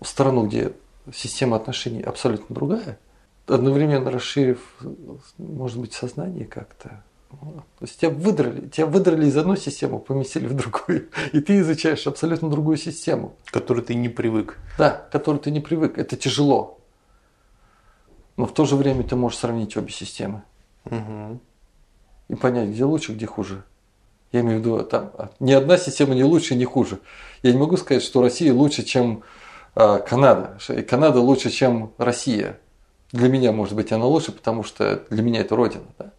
в страну, где система отношений абсолютно другая, одновременно расширив, может быть, сознание как-то. То есть тебя выдрали, тебя выдрали из одной системы, поместили в другую, и ты изучаешь абсолютно другую систему, К которой ты не привык. да, к которой ты не привык. Это тяжело. Но в то же время ты можешь сравнить обе системы Мгм. и понять, где лучше, где хуже. Я имею в виду, там а, ни одна система не лучше, не хуже. Я не могу сказать, что Россия лучше, чем а, Канада, и Канада лучше, чем Россия. Для меня, может быть, она лучше, потому что для меня это родина. Да?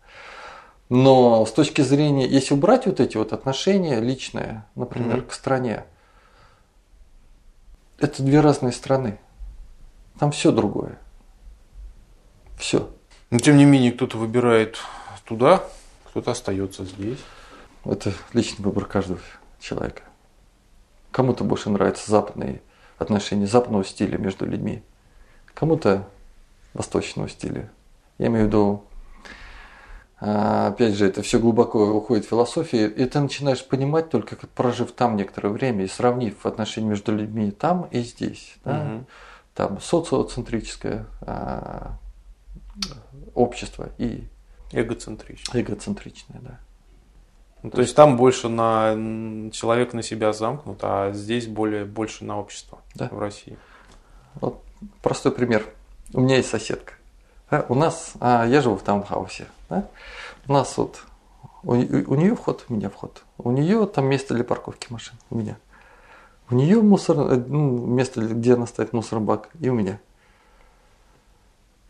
Но с точки зрения, если убрать вот эти вот отношения личные, например, Мгм. к стране, это две разные страны. Там все другое. Все. Но тем не менее, кто-то выбирает туда, кто-то остается здесь. Это личный выбор каждого человека. Кому-то больше нравятся западные отношения западного стиля между людьми, кому-то восточного стиля. Я имею в виду, опять же, это все глубоко уходит в философию, и ты начинаешь понимать только, прожив там некоторое время и сравнив отношения между людьми там и здесь. да. Мгм. Там социоцентрическое а, общество и Эгоцентрично. эгоцентричное, да. Ну, то есть там больше на человек на себя замкнут, а здесь более больше на общество Да. в России. Вот простой пример. У меня есть соседка. Да, у нас, а, я живу в таунхаусе. Да? У нас вот, у, у нее вход, у меня вход. У нее там место для парковки машин, у меня. У нее мусор, э, ну, место, где она ставит мусорный бак, и у меня.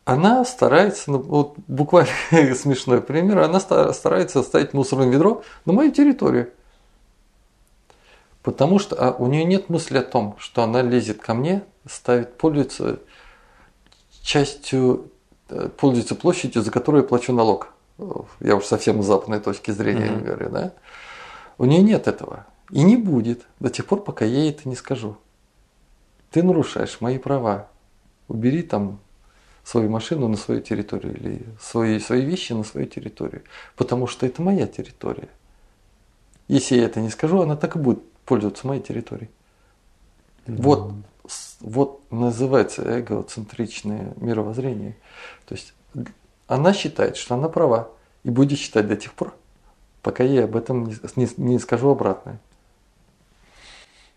Она старается, ну, вот буквально смешной пример, она ста- старается ставить мусорное ведро на мою территорию. Потому что а, у нее нет мысли о том, что она лезет ко мне, ставит, пользуется частью, пользуется площадью, за которую я плачу налог. Я уж совсем с западной точки зрения Мгм. говорю, да? У нее нет этого. И не будет до тех пор, пока я ей это не скажу. Ты нарушаешь мои права. Убери там свою машину на свою территорию или свои, свои вещи на свою территорию. Потому что это моя территория. Если я это не скажу, она так и будет пользоваться моей территорией. Вот с- вот называется эгоцентричное мировоззрение. То есть она считает, что она права и будет считать до тех пор, пока я ей об этом не, не- не скажу обратное.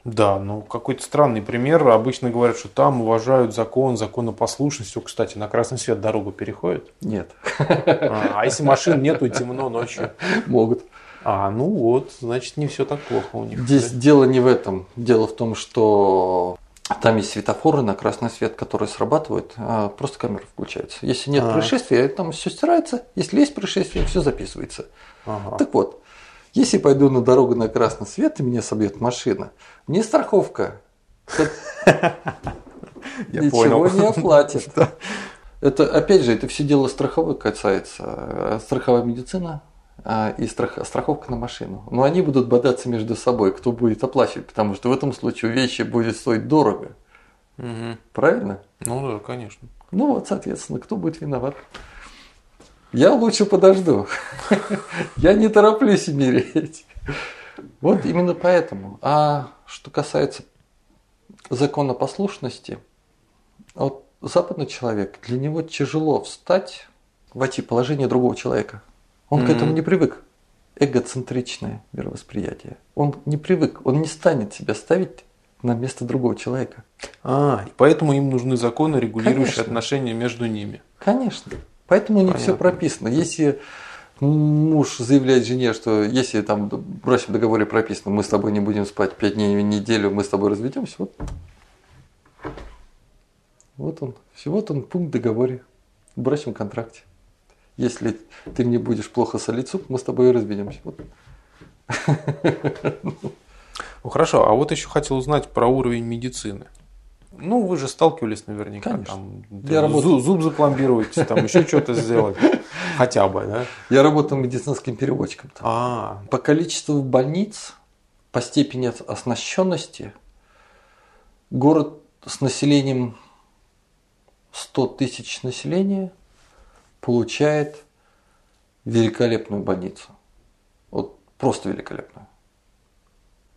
Да, ну какой-то странный пример. Обычно говорят, что там уважают закон, законопослушность. О, кстати, на красный свет дорогу переходят. Нет, А, а если машин нету и темно ночью? могут. А, ну вот, значит, не все так плохо у них. Здесь да? дело не в этом. Дело в том, что там есть светофоры на красный свет, которые срабатывают, а просто камера включается. Если нет А. происшествия, там все стирается. Если есть происшествие, все записывается. Ага. Так вот, если пойду на дорогу на красный свет и меня собьет машина, мне страховка ничего не оплатит. Это, опять же, это все дело страховой касается. Страховая медицина и страх- страховка на машину. Но они будут бодаться между собой, кто будет оплачивать, потому что в этом случае вещи будет стоить дорого. Мгм. Правильно? Ну да, конечно. Ну вот, соответственно, кто будет виноват? Я лучше подожду. Я не тороплюсь умереть. Вот именно поэтому. А что касается законопослушности, вот западный человек, для него тяжело встать, войти в положение другого человека. Он к Мгм. этому не привык. Эгоцентричное мировосприятие. Он не привык, он не станет себя ставить на место другого человека. А, и поэтому им нужны законы, регулирующие Конечно. отношения между ними. Конечно. Поэтому у них все прописано. Если муж заявляет жене, что если там в брачном договоре прописано, мы с тобой не будем спать пять дней в неделю, мы с тобой разведемся, вот. Вот он. Все, вот он пункт в договоре, в брачном контракте. Если ты мне будешь плохо солить суп, мы с тобой и разведемся. Вот. Ну хорошо, а вот еще хотел узнать про уровень медицины. Ну, вы же сталкивались наверняка. Конечно. Там, Я там работаю. зу- зуб запломбировать, там еще что-то сделать. Хотя бы, да? Я работал медицинским переводчиком. там. А, По количеству больниц, по степени ос- оснащенности, город с населением 100 тысяч населения получает великолепную больницу. Вот просто великолепную.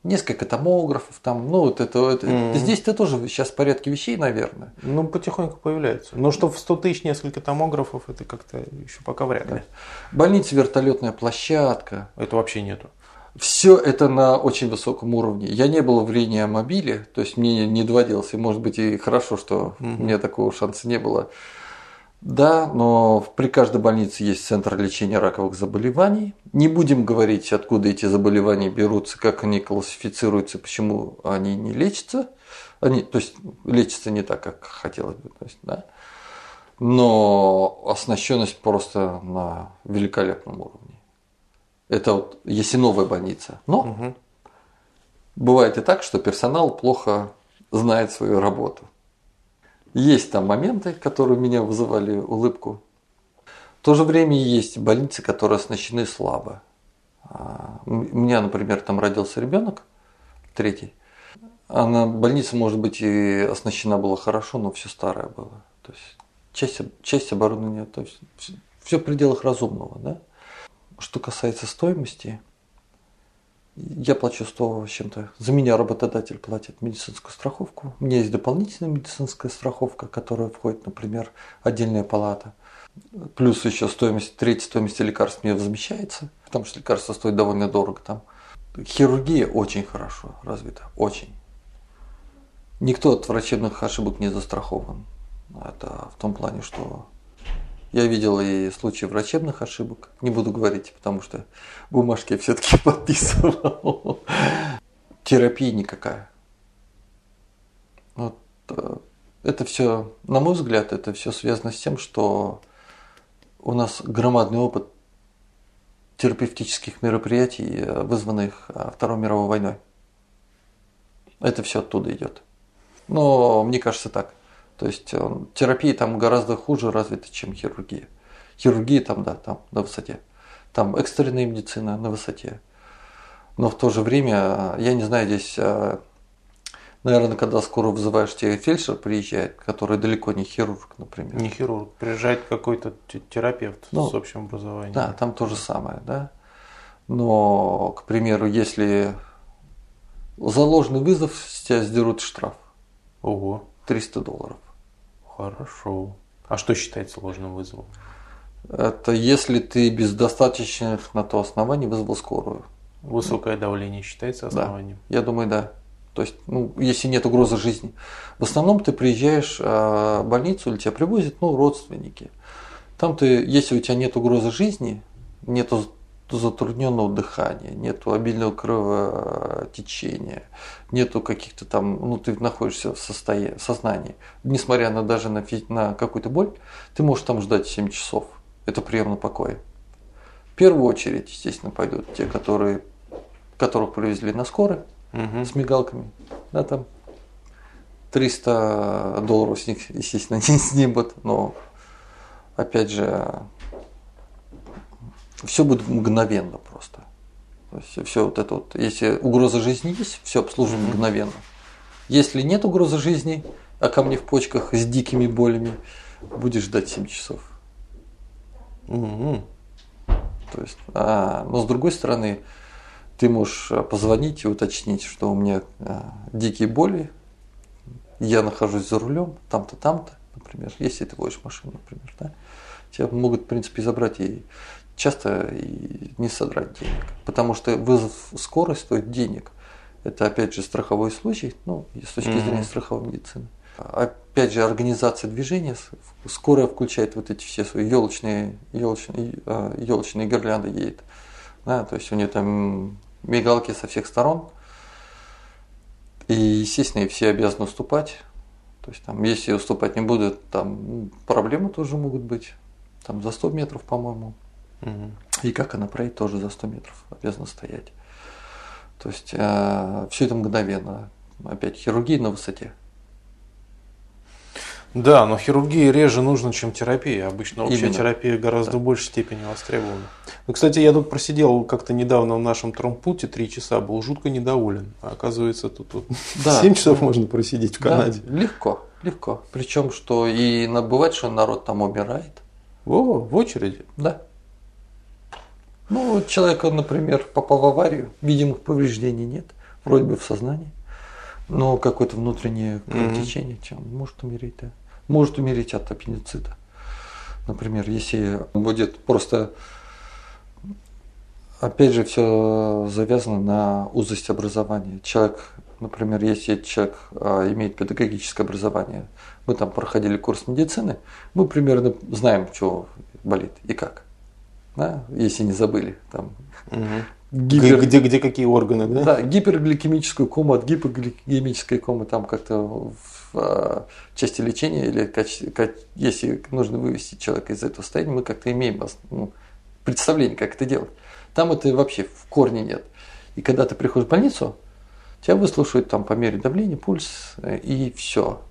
Несколько томографов там, ну вот это, это- Мгм. здесь-то тоже сейчас порядке вещей, наверное. ну потихоньку появляется. Но что в 100 тысяч несколько томографов, это как-то еще пока вряд ли. Больница, вертолетная площадка, Это вообще нету. Все это на очень высоком уровне. Я не был в реанимобиле, то есть мне не доводилось, и может быть и хорошо, что Мгм. у меня такого шанса не было. Да, но при каждой больнице есть центр лечения раковых заболеваний. Не будем говорить, откуда эти заболевания берутся, как они классифицируются, почему они не лечатся. Они, то есть лечатся не так, как хотелось бы. То есть, да. Но оснащенность просто на великолепном уровне. Это вот если новая больница. Но Мгм. бывает и так, что персонал плохо знает свою работу. Есть там моменты, которые у меня вызывали улыбку. В то же время есть больницы, которые оснащены слабо. А, У меня, например, там родился ребенок, третий. Она, больница, может быть, и оснащена была хорошо, но все старое было. То есть часть, часть оборудования, то есть все в пределах разумного. Да? Что касается стоимости, я плачу 100 с чем-то. За меня работодатель платит медицинскую страховку. У меня есть дополнительная медицинская страховка, которая входит, например, отдельная палата. Плюс еще стоимость, треть стоимости лекарств мне возмещается, потому что лекарства стоят довольно дорого там. Хирургия очень хорошо развита, очень. Никто от врачебных ошибок не застрахован. Это в том плане, что я видел и случаи врачебных ошибок. Не буду говорить, потому что бумажки я все-таки подписывал. Терапия никакая. Вот, э, это все, на мой взгляд, это все связано с тем, что у нас громадный опыт терапевтических мероприятий, э, вызванных э, Второй мировой войной. Это все оттуда идет. Но мне кажется так. То есть э, терапия там гораздо хуже развита, чем хирургия. Хирургия там, да, там на высоте. Там экстренная медицина на высоте. Но в то же время, э, я не знаю, здесь, э, наверное, когда скоро вызываешь, тебе фельдшер приезжает, который далеко не хирург, например. Не хирург, приезжает какой-то те- терапевт Ну, с общим образованием. Да, там то же самое, да. Но, к примеру, если за ложный вызов с тебя сдерут штраф. Ого, 300 долларов. Хорошо. А что считается ложным вызовом? Это если ты без достаточных на то оснований вызвал скорую. Высокое давление считается основанием? Я думаю, да. То есть, ну, если нет угрозы жизни. В основном ты приезжаешь а, в больницу или тебя привозят, ну, родственники. Там ты, если у тебя нет угрозы жизни, нету затрудненного дыхания, нету обильного кровотечения, нету каких-то там, ну ты находишься в, состоянии, в сознании, несмотря на даже на, на какую-то боль, ты можешь там ждать 7 часов. Это прием на покое. В первую очередь, естественно, пойдут те, которые, которых привезли на скорой Мгм. с мигалками. Да, там 300 долларов с них, естественно, не снимут, но опять же, все будет мгновенно просто. То есть все вот это вот, если угроза жизни есть, все обслуживаем мгновенно. Если нет угрозы жизни, а ко мне в почках с дикими болями, будешь ждать 7 часов. Мгм. То есть, а, но с другой стороны, ты можешь а, позвонить и уточнить, что у меня а, дикие боли, я нахожусь за рулем, там-то, там-то, например, если ты водишь машину, например, да, тебя могут, в принципе, забрать и часто не содрать денег, потому что вызов скорой стоит денег. Это, опять же, страховой случай, ну, с точки Мгм. зрения страховой медицины. Опять же, организация движения, скорая включает вот эти все свои елочные, елочные, елочные гирлянды едет. Да, то есть у нее там мигалки со всех сторон. И, естественно, и все обязаны уступать. То есть там, если уступать не будут, там ну, проблемы тоже могут быть. Там за 100 метров, по-моему. И как она проедет, тоже за 100 метров обязана стоять. То есть все это мгновенно. Опять хирургия на высоте. Да, но хирургии реже нужно, чем терапия. Обычно общая Именно. терапия гораздо в большей степени востребована. Ну, кстати, я тут просидел как-то недавно в нашем тромпуте три часа, был жутко недоволен. А оказывается, тут вот Да. 7 часов можно просидеть в Да, Канаде. легко, легко. Причем, что и на- бывает, что народ там умирает. О, в очереди. Да. Ну, человек, например, попал в аварию, видимых повреждений нет, вроде бы в сознании, но какое-то внутреннее кровотечение, чем может умереть, да. Может умереть от аппендицита. Например, если будет просто, опять же, все завязано на узость образования. Человек, например, если человек а, имеет педагогическое образование, мы там проходили курс медицины, мы примерно знаем, что болит и как. Да? Если не забыли. Там, Мгм. Гипер- Где, где какие органы, да? да, гипергликемическую кому от гипогликемической комы там как-то в а, части лечения или каче- ка- если нужно вывести человека из этого состояния, мы как-то имеем ну, представление, как это делать. Там это вообще в корне нет. И когда ты приходишь в больницу, тебя выслушивают там по мере давления, пульс э, и все.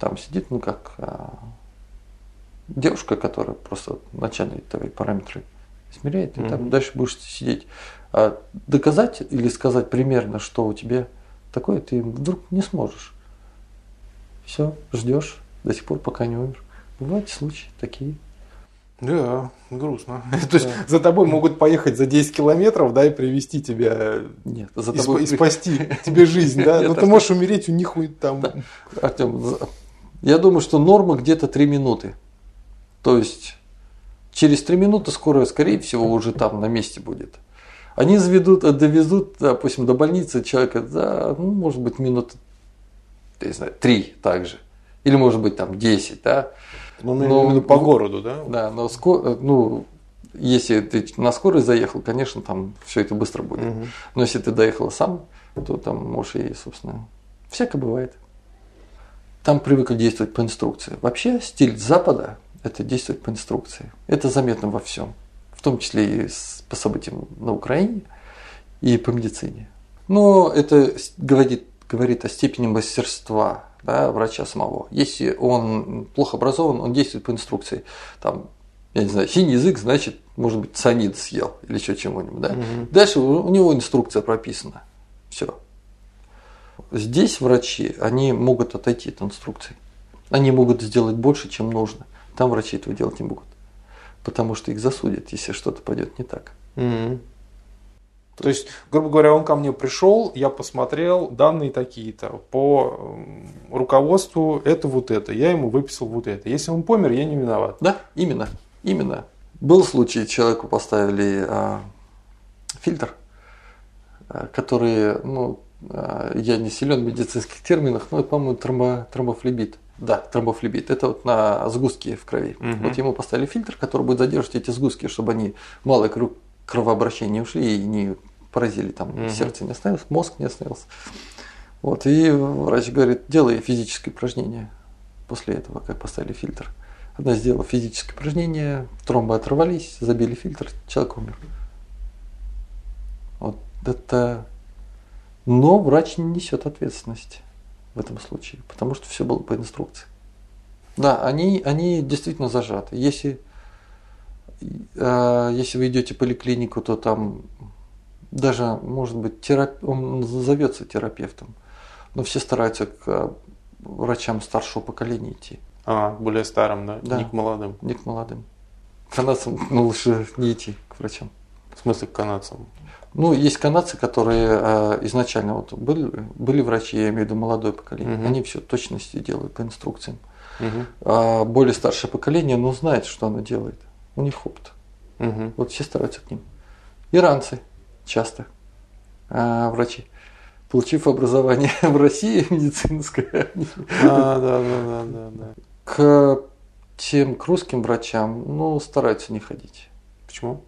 Там сидит, ну как а, девушка, которая просто начальные твои параметры измеряет, и там Мгм. дальше будешь сидеть. А доказать или сказать примерно, что у тебя такое, ты вдруг не сможешь. Все, ждешь до сих пор, пока не умер. Бывают случаи такие. Да, грустно. То есть за тобой могут поехать за 10 километров, да, и привести тебя Нет, за и, тобой и спасти тебе жизнь, да? Но ты так- можешь умереть у них там. Артем, я думаю, что норма где-то 3 минуты. То есть через 3 минуты скорая, скорее всего, уже там на месте будет. Они заведут, э, довезут, допустим, до больницы человека, да, ну, может быть, минут, я не знаю, 3 также. Или, может быть, там 10, да. Ну, Но- именно по городу, да? Да, но ско- э, ну, если ты на скорой заехал, конечно, там все это быстро будет. Мгм. Но если ты доехал сам, то там можешь и, собственно, всякое бывает. Там привыкли действовать по инструкции. Вообще стиль Запада – это действовать по инструкции. Это заметно во всем, в том числе и по событиям на Украине и по медицине. Но это говорит, говорит о степени мастерства да, врача самого. Если он плохо образован, он действует по инструкции. Там, я не знаю, синий язык, значит, может быть, цианид съел или еще чего-нибудь. Да? Мгм. Дальше у у него инструкция прописана. Все. Здесь врачи, они могут отойти от инструкции. Они могут сделать больше, чем нужно. Там врачи этого делать не могут. Потому что их засудят, если что-то пойдет не так. Мгм. То есть, грубо говоря, он ко мне пришел, я посмотрел, данные такие-то, по руководству это вот это, я ему выписал вот это. Если он помер, я не виноват. Да, именно, именно. Был случай, человеку поставили а, фильтр, а, который, ну, а, я не силен в медицинских терминах, но, по-моему, тромбо, тромбофлебит. Да, тромбофлебит. Это вот на сгустки в крови. Мгм. Вот ему поставили фильтр, который будет задерживать эти сгустки, чтобы они малое кровообращение ушли и не поразили, там Мгм. сердце не остановилось, мозг не остановился. Вот, и врач говорит, делай физические упражнения после этого, как поставили фильтр. Она сделала физическое упражнение, тромбы оторвались, забили фильтр, человек умер. Вот это... Но врач не несет ответственности в этом случае, потому что все было по инструкции. Да, они, они действительно зажаты. Если, э, если вы идете в поликлинику, то там даже, может быть, терап... он зовется терапевтом, но все стараются к э, врачам старшего поколения идти, А, более старым, да, Да. не к молодым. не к молодым. Канадцам ну, лучше не идти к врачам. В смысле, к канадцам. Ну, есть канадцы, которые э, изначально вот были, были врачи, я имею в виду молодое поколение, Мгм. они все точности делают по инструкциям. Мгм. А более старшее поколение, ну, знает, что оно делает. У них опыт. Мгм. Вот все стараются к ним. Иранцы часто, а, врачи, получив образование в России медицинское, А, да, да, да, да, да. к тем к русским врачам, ну, стараются не ходить. Почему?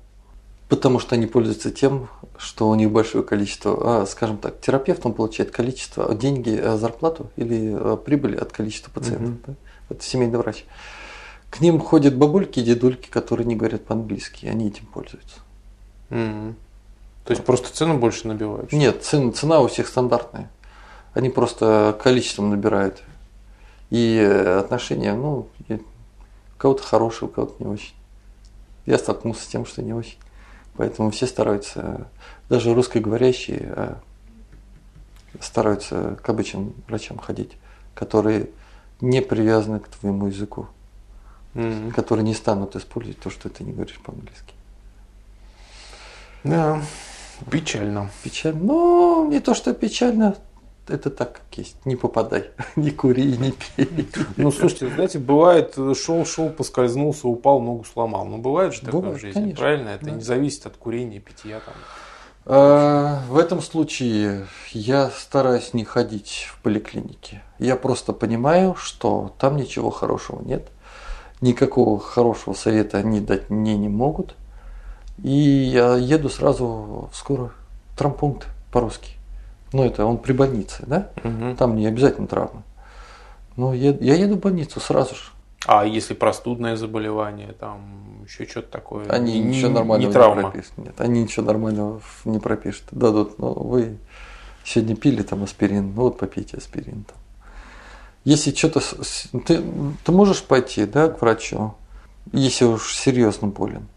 Потому что они пользуются тем, что у них большое количество, а, скажем так, терапевт он получает количество, деньги, а, зарплату или а, прибыль от количества пациентов. Мгм. да? Это семейный врач. К ним ходят бабульки и дедульки, которые не говорят по-английски, и они этим пользуются. Мгм. То есть просто цену больше набивают? Нет, цена, цена у всех стандартная. Они просто количеством набирают. И э, отношения, ну, у кого-то хорошие, у кого-то не очень. Я столкнулся с тем, что не очень. Поэтому все стараются, даже русскоговорящие, э, стараются к обычным врачам ходить, которые не привязаны к твоему языку, Мгм. которые не станут использовать то, что ты не говоришь по-английски. Да, печально. Печально. Но не то, что печально, это так, как есть. Не попадай, не кури, не пей. Ну, слушайте, знаете, бывает, шел, шел, поскользнулся, упал, ногу сломал. Ну, бывает же такое в жизни, конечно. правильно? Это Да. не зависит от курения, питья там. А, В этом случае я стараюсь не ходить в поликлиники. Я просто понимаю, что там ничего хорошего нет. Никакого хорошего совета они дать мне не могут. И я еду сразу в скорую. Травмпункт по-русски. Ну, это он при больнице, да? Мгм. Там не обязательно травма. Но я, я еду в больницу сразу же. А если простудное заболевание, там еще что-то такое? Они не, ничего не- нормального не не, травма. пропишут. Нет, они ничего нормального не пропишут. Дадут, ну вы сегодня пили там аспирин, ну вот попейте аспирин там. Если что-то... Ты, ты можешь пойти, да, к врачу, если уж серьезно болен.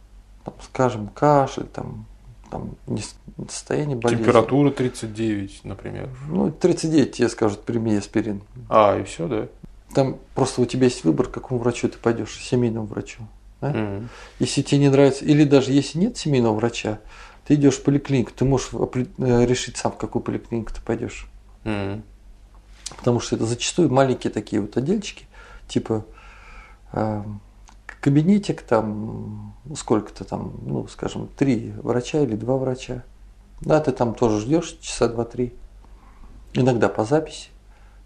Там, скажем, кашель, там, там не состояние болезни. Температура 39, например. Ну, 39 тебе скажут, прими аспирин. А, и все, да? Там просто у тебя есть выбор, к какому врачу ты пойдешь, семейному врачу. да? Мгм. Если тебе не нравится, или даже если нет семейного врача, ты идешь в поликлинику, ты можешь э, решить сам, в какую поликлинику ты пойдешь. Мгм. Потому что это зачастую маленькие такие вот отдельчики, типа э, кабинетик там, сколько-то там, ну, скажем, три врача или два врача. Да, ты там тоже ждешь часа два-три. Иногда по записи,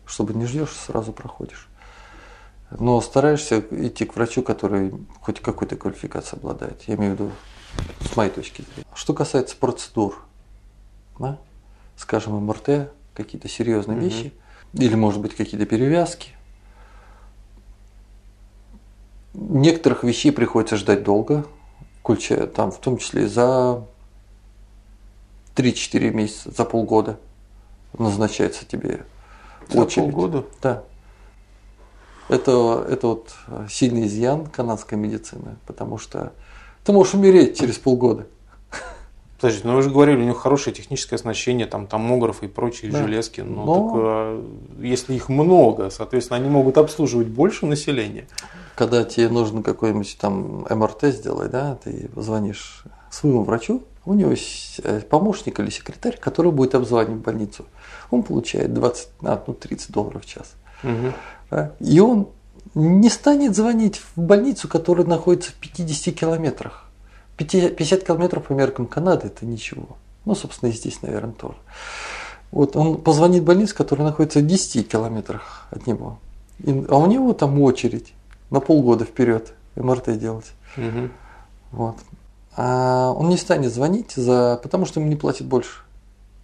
чтобы не ждешь, сразу проходишь. Но стараешься идти к врачу, который хоть какой-то квалификацией обладает. Я имею в виду с моей точки зрения. Что касается процедур, да, скажем, МРТ, какие-то серьезные Мгм. вещи, или, может быть, какие-то перевязки. Некоторых вещей приходится ждать долго, там, в том числе за 3-4 месяца, за полгода назначается тебе За очередь. полгода? Да. Это, это вот сильный изъян канадской медицины, потому что ты можешь умереть через полгода. Подождите, ну вы же говорили, у них хорошее техническое оснащение, там томографы и прочие Да. железки. Ну, Но- так, а, если их много, соответственно, они могут обслуживать больше населения. Когда тебе нужно какой-нибудь там МРТ сделать, да, ты звонишь своему врачу, У него есть э, помощник или секретарь, который будет обзванивать больницу. Он получает 20, а, ну, 30 долларов в час. Угу. И он не станет звонить в больницу, которая находится в 50 километрах. 50 километров по меркам Канады – это ничего. Ну, собственно, и здесь, наверное, тоже. Вот он позвонит в больницу, которая находится в 10 километрах от него. И, а у него там очередь на полгода вперед МРТ делать. Угу. Вот. А он не станет звонить, за, потому что ему не платят больше.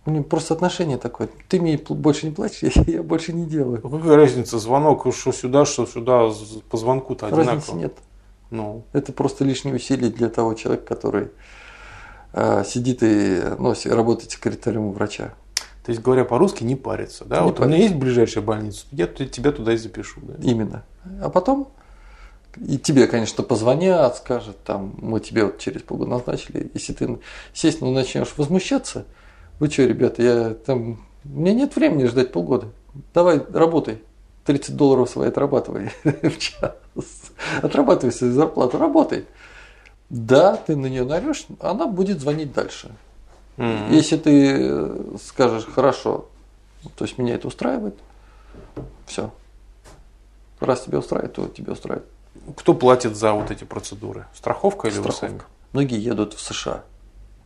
У него просто отношение такое. Ты мне больше не платишь, я, больше не делаю. Ну, какая разница, звонок, что сюда, что сюда, по звонку-то одинаково. Разницы нет. Ну, Это просто лишние усилия для того человека, который э, сидит и ну, работает секретарем у врача. то есть, говоря по-русски, не париться, да? Не вот у меня париться. есть ближайшая больница, я тебя туда и запишу, да? Именно. А потом и тебе, конечно, позвонят, скажут, там, мы тебе вот через полгода назначили. Если ты, естественно, начнешь возмущаться, вы что, ребята, я там, у меня нет времени ждать полгода. Давай, работай. 30 долларов свои отрабатывай в час. Отрабатывай свою зарплату, работай. Да, ты на нее нарешь, она будет звонить дальше. Мгм. Если ты э, скажешь хорошо, то есть меня это устраивает, все. Раз тебя устраивает, то тебя устраивает. Кто платит за вот эти процедуры? Страховка или вы сами? Страховка. Многие едут в США.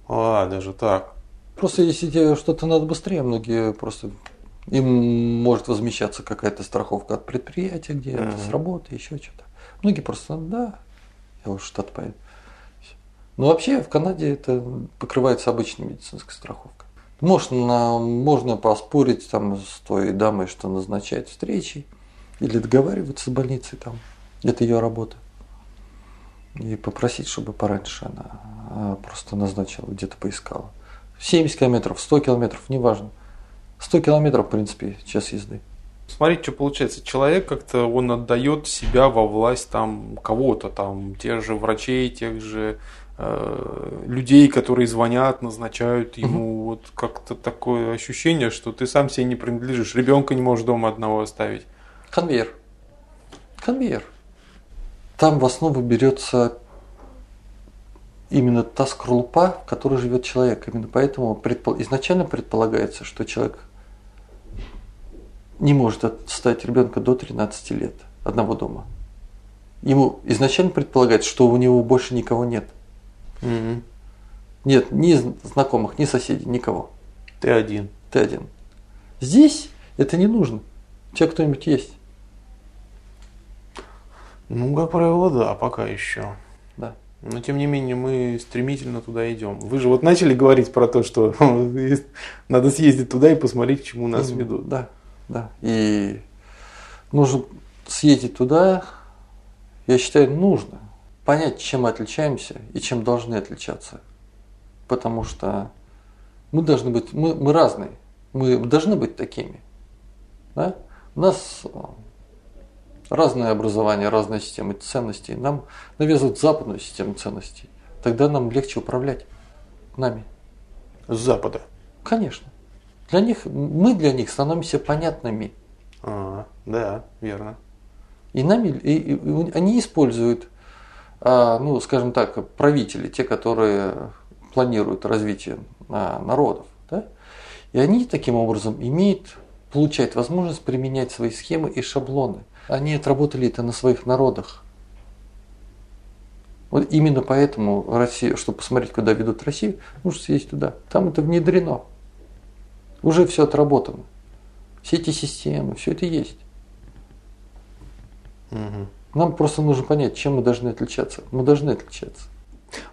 А, даже так. Просто если тебе что-то надо быстрее, многие просто им может возмещаться какая-то страховка от предприятия где-то, Мгм. с работы, еще что-то. Многие просто, да, я уж штат поеду. Но вообще в Канаде это покрывается обычной медицинской страховкой. Можно, можно поспорить там с той дамой, что назначать встречи, или договариваться с больницей там. Это ее работа. И попросить, чтобы пораньше она а, просто назначила, где-то поискала. 70 километров, 100 километров, неважно. 100 километров, в принципе, час езды. Смотрите, что получается. Человек как-то он отдает себя во власть там кого-то, там тех же врачей, тех же э, людей, которые звонят, назначают ему. Вот как-то такое ощущение, что ты сам себе не принадлежишь. Ребенка не можешь дома одного оставить. Конвейер. Конвейер. Там в основу берется именно та скорлупа, в которой живет человек. Именно поэтому предпо- изначально предполагается, что человек не может оставить ребенка до 13 лет одного дома. Ему изначально предполагается, что у него больше никого нет. Мгм. Нет ни знакомых, ни соседей, никого. Ты один. Ты один. Здесь это не нужно. У тебя кто-нибудь есть. Ну, как правило, да, пока еще. Да. Но тем не менее мы стремительно туда идем. Вы же вот начали говорить про то, что надо съездить туда и посмотреть, к чему нас Именно, ведут. Да, да. И нужно съездить туда, я считаю, нужно понять, чем мы отличаемся и чем должны отличаться. Потому что мы должны быть, мы, мы разные, мы должны быть такими. Да? У нас э, разное образование, разная система ценностей. Нам навязывают западную систему ценностей. Тогда нам легче управлять нами. С запада. Конечно. Для них, мы для них становимся понятными. А, да, верно. И нами, и, и- и они используют, а, ну, скажем так, правители, те, которые планируют развитие а, народов, да? и они таким образом имеют, получают возможность применять свои схемы и шаблоны. Они отработали это на своих народах. Вот именно поэтому Россия, чтобы посмотреть, куда ведут Россию, нужно съездить туда. Там это внедрено. Уже все отработано. Все эти системы, все это есть. Мгм. Нам просто нужно понять, чем мы должны отличаться. Мы должны отличаться.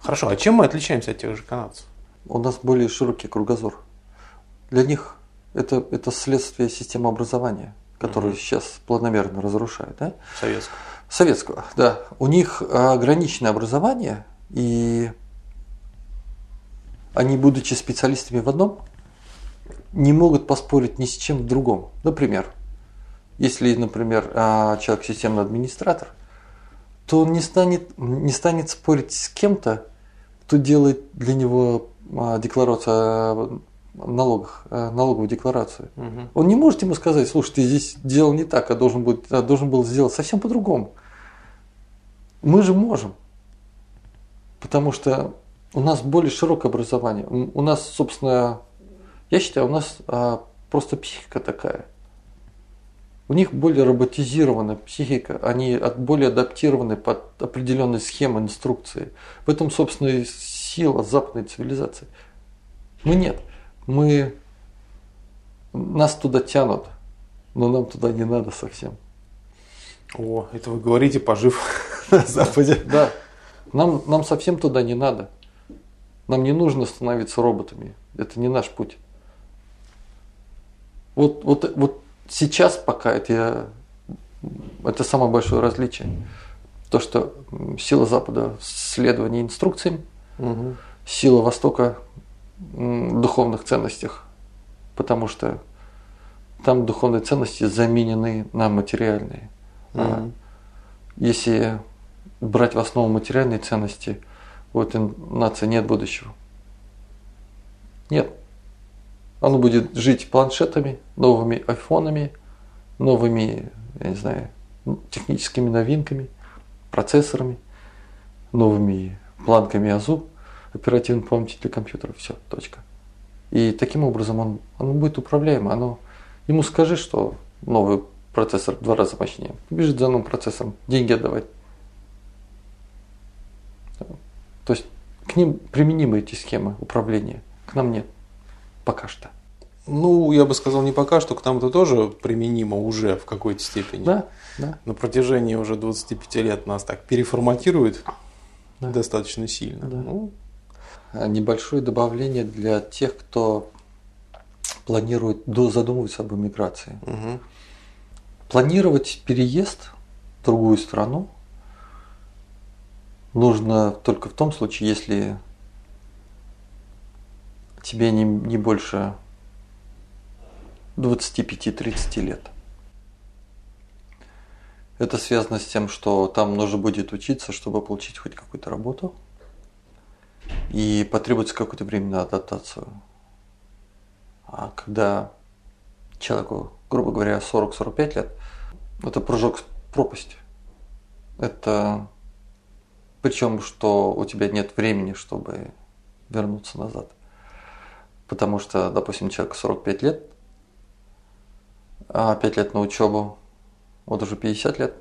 Хорошо, а чем мы отличаемся от тех же канадцев? У нас более широкий кругозор. Для них это, это следствие системы образования, которую Мгм. сейчас планомерно разрушают. Да? Советского. Советского, да. У них ограниченное образование, и они, будучи специалистами в одном, не могут поспорить ни с чем в другом. Например, если, например, а, человек системный администратор, то он не станет, не станет спорить с кем-то, кто делает для него а, декларацию о налогах, а, налоговую декларацию. Мгм. Он не может ему сказать, слушай, ты здесь делал не так, а должен, быть, а должен был сделать совсем по-другому. Мы же можем. Потому что У нас более широкое образование. У нас, собственно, я считаю, у нас а, просто психика такая. У них более роботизированная психика, они более адаптированы под определенные схемы, инструкции. В этом, собственно, и сила западной цивилизации. Мы нет. Мы нас туда тянут, но нам туда не надо совсем. О, это вы говорите, пожив на Западе. Да. Нам, нам совсем туда не надо. Нам не нужно становиться роботами. Это не наш путь. Вот, вот, вот сейчас пока это, я, это самое большое различие. То, что сила Запада в следовании инструкциям, угу. сила Востока духовных ценностях. Потому что там духовные ценности заменены на материальные. Угу. А если брать в основу материальные ценности, у этой нации нет будущего. Нет. Оно будет жить планшетами, новыми айфонами, новыми, я не знаю, техническими новинками, процессорами, новыми планками АЗУ, оперативной памяти для компьютера. Все, точка. И таким образом он, он будет управляем. Оно, ему скажи, что новый процессор в два раза мощнее. Бежит за новым процессором, деньги отдавать. То есть к ним применимы эти схемы управления, к нам нет. Пока что. Ну, я бы сказал, не пока что, к нам это тоже применимо уже в какой-то степени. Да, да. На протяжении уже 25 лет нас так переформатируют да. достаточно сильно. Да. Ну. А небольшое добавление для тех, кто планирует, задумывается об эмиграции. Угу. Планировать переезд в другую страну нужно только в том случае, если тебе не, не больше 25-30 лет. Это связано с тем, что там нужно будет учиться, чтобы получить хоть какую-то работу. И потребуется какое-то время на адаптацию. А когда человеку, грубо говоря, 40-45 лет, это прыжок в пропасть. Это причем, что у тебя нет времени, чтобы вернуться назад. Потому что, допустим, человеку 45 лет, а 5 лет на учебу, вот уже 50 лет,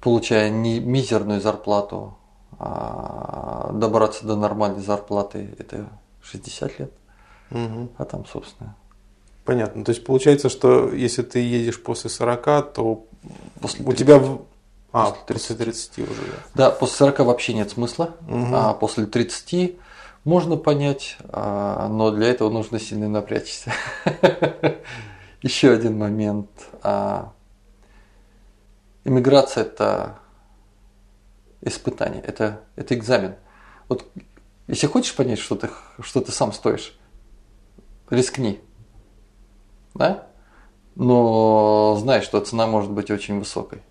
получая не мизерную зарплату, а добраться до нормальной зарплаты это 60 лет. Угу. А там, собственно. Понятно. То есть получается, что если ты едешь после 40, то после у тебя а, после 30. после 30 уже, да. Да, после 40 вообще нет смысла. Угу. А после 30 можно понять, а, но для этого нужно сильно напрячься. Еще один момент. А, иммиграция – это испытание, это, это экзамен. Вот если хочешь понять, что ты, что ты сам стоишь, рискни. Да? Но знай, что цена может быть очень высокой.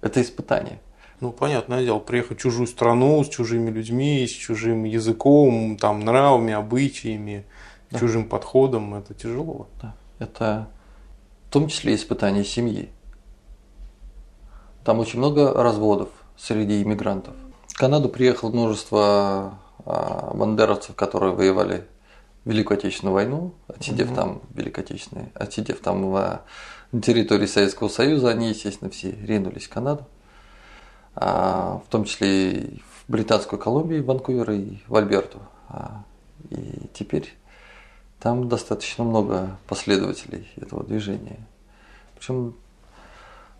Это испытание. Ну, понятное дело, приехать в чужую страну с чужими людьми, с чужим языком, там, нравами, обычаями, да. чужим подходом, это тяжело. Да. Это в том числе испытание семьи. Там очень много разводов среди иммигрантов. В Канаду приехало множество а, бандеровцев, которые воевали Великую Отечественную войну, отсидев угу. там Великой Отечественной, отсидев там в, на территории Советского Союза, они, естественно, все ринулись в Канаду. А, в том числе и в Британскую Колумбию, Ванкувер и в Альберту. А, и теперь там достаточно много последователей этого движения. Причем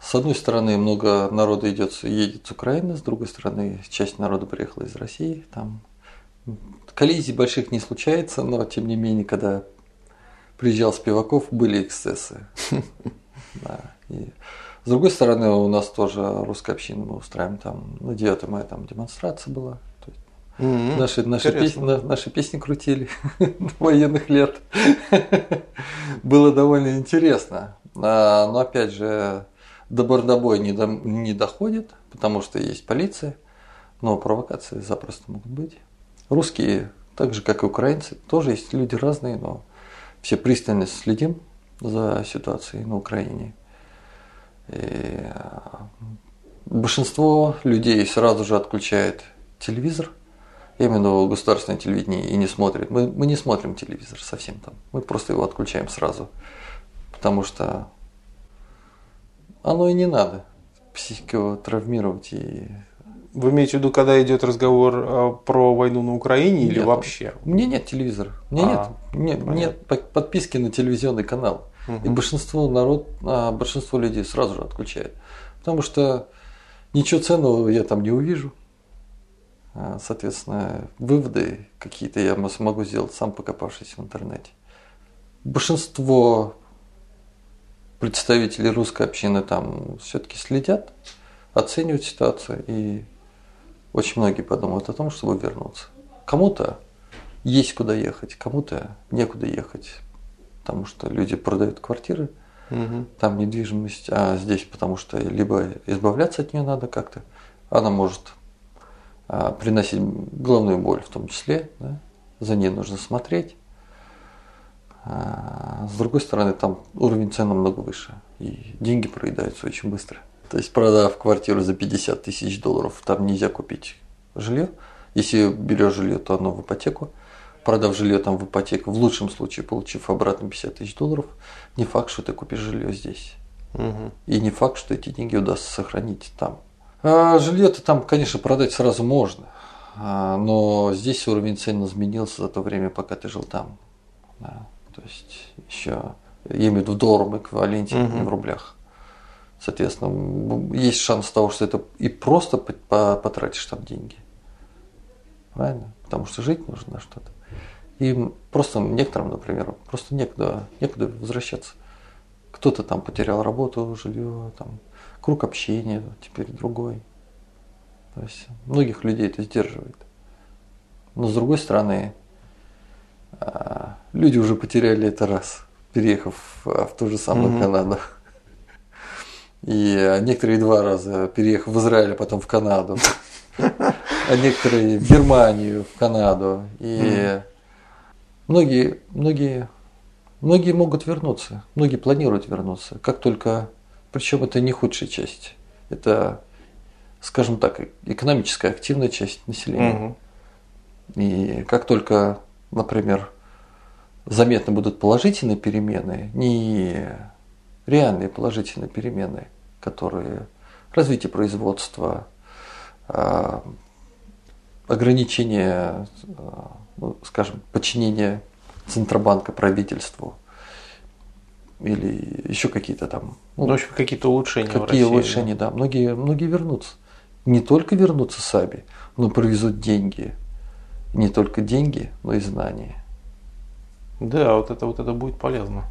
с одной стороны много народа идет, едет с Украины, с другой стороны часть народа приехала из России. Там коллизий больших не случается, но тем не менее, когда приезжал Спиваков, были эксцессы. Да. И с другой стороны, у нас тоже русская община, мы устраиваем там, на 9 мая там демонстрация была. Mm-hmm. наши, наши, песни, наши песни крутили военных лет. Было довольно интересно. А, но опять же, до бордобоя не, до, не доходит, потому что есть полиция, но провокации запросто могут быть. Русские, так же как и украинцы, тоже есть люди разные, но все пристально следим за ситуацией на Украине. И э, большинство людей сразу же отключает телевизор именно государственное телевидение и не смотрит. Мы, мы не смотрим телевизор совсем там. Мы просто его отключаем сразу. Потому что оно и не надо психику травмировать и Вы имеете в виду, когда идет разговор э, про войну на Украине или Нет. вообще? У меня нет телевизора. У меня А, нет, нет, нет по- подписки на телевизионный канал. И Мгм. большинство народ, а, большинство людей сразу же отключает. Потому что ничего ценного я там не увижу. А, Соответственно, выводы какие-то я мо- смогу сделать сам покопавшись в интернете. Большинство представителей русской общины там все-таки следят, оценивают ситуацию и очень многие подумают о том, чтобы вернуться. Кому-то есть куда ехать, кому-то некуда ехать, потому что люди продают квартиры, Мгм. там недвижимость, а здесь потому что либо избавляться от нее надо как-то, она может а, приносить головную боль в том числе, да, за ней нужно смотреть. А, с другой стороны, там уровень цен намного выше, и деньги проедаются очень быстро. То есть, продав квартиру за 50 тысяч долларов, там нельзя купить жилье. Если берешь жилье, то оно в ипотеку. Продав жилье там в ипотеку, в лучшем случае получив обратно 50 тысяч долларов, не факт, что ты купишь жилье здесь. Мгм. И не факт, что эти деньги удастся сохранить там. А жилье-то там, конечно, продать сразу можно. А, Но здесь уровень цен изменился за то время, пока ты жил там. Да. То есть еще я имею в виду в долларовом эквиваленте, Мгм. не в рублях. Соответственно, есть шанс того, что это и просто по- по- потратишь там деньги. Правильно? Потому что жить нужно на что-то. И просто некоторым, например, просто некуда, некуда возвращаться. Кто-то там потерял работу, жилье, там, круг общения теперь другой. То есть многих людей это сдерживает. Но с другой стороны, а, люди уже потеряли это раз, переехав а, в ту же самую Мгм. Канаду. И а, некоторые два раза переехав в Израиль, а потом в Канаду. А некоторые в Германию, в Канаду. И многие, многие, многие могут вернуться, многие планируют вернуться, как только, причем это не худшая часть, это, скажем так, экономическая активная часть населения. И как только, например, заметно будут положительные перемены, не реальные положительные перемены, которые развитие производства, а, ограничение, а, ну, скажем, подчинение Центробанка правительству или еще какие-то там Ну, в общем, какие-то улучшения в Какие России, улучшения, да. Многие, многие вернутся. Не только вернутся сами, но привезут деньги. Не только деньги, но и знания. Да, вот это вот это будет полезно.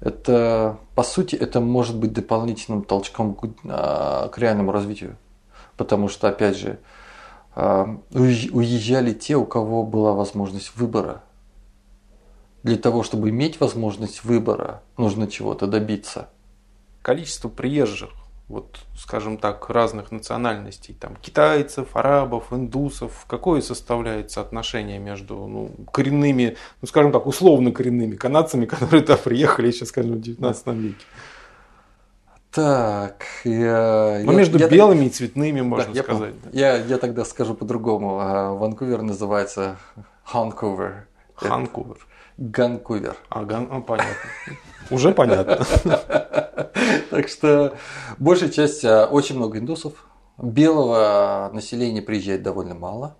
Это, по сути, это может быть дополнительным толчком к, а, к реальному развитию. Потому что, опять же, а, уезж- уезжали те, у кого была возможность выбора. Для того, чтобы иметь возможность выбора, нужно чего-то добиться. Количество приезжих, вот, скажем так, разных национальностей, там, китайцев, арабов, индусов, какое составляет соотношение между ну, коренными, ну, скажем так, условно коренными канадцами, которые туда приехали еще, скажем, в 19 веке. Так, я, Ну, я- между я- белыми и цветными, можно Да, я сказать. понял. Я, я тогда скажу по-другому. А, Ванкувер называется Ханкувер. Ханкувер. Ганкувер. А, Ган- а, понятно. Уже понятно. Так что большая часть, а, очень много индусов. Белого населения приезжает довольно мало.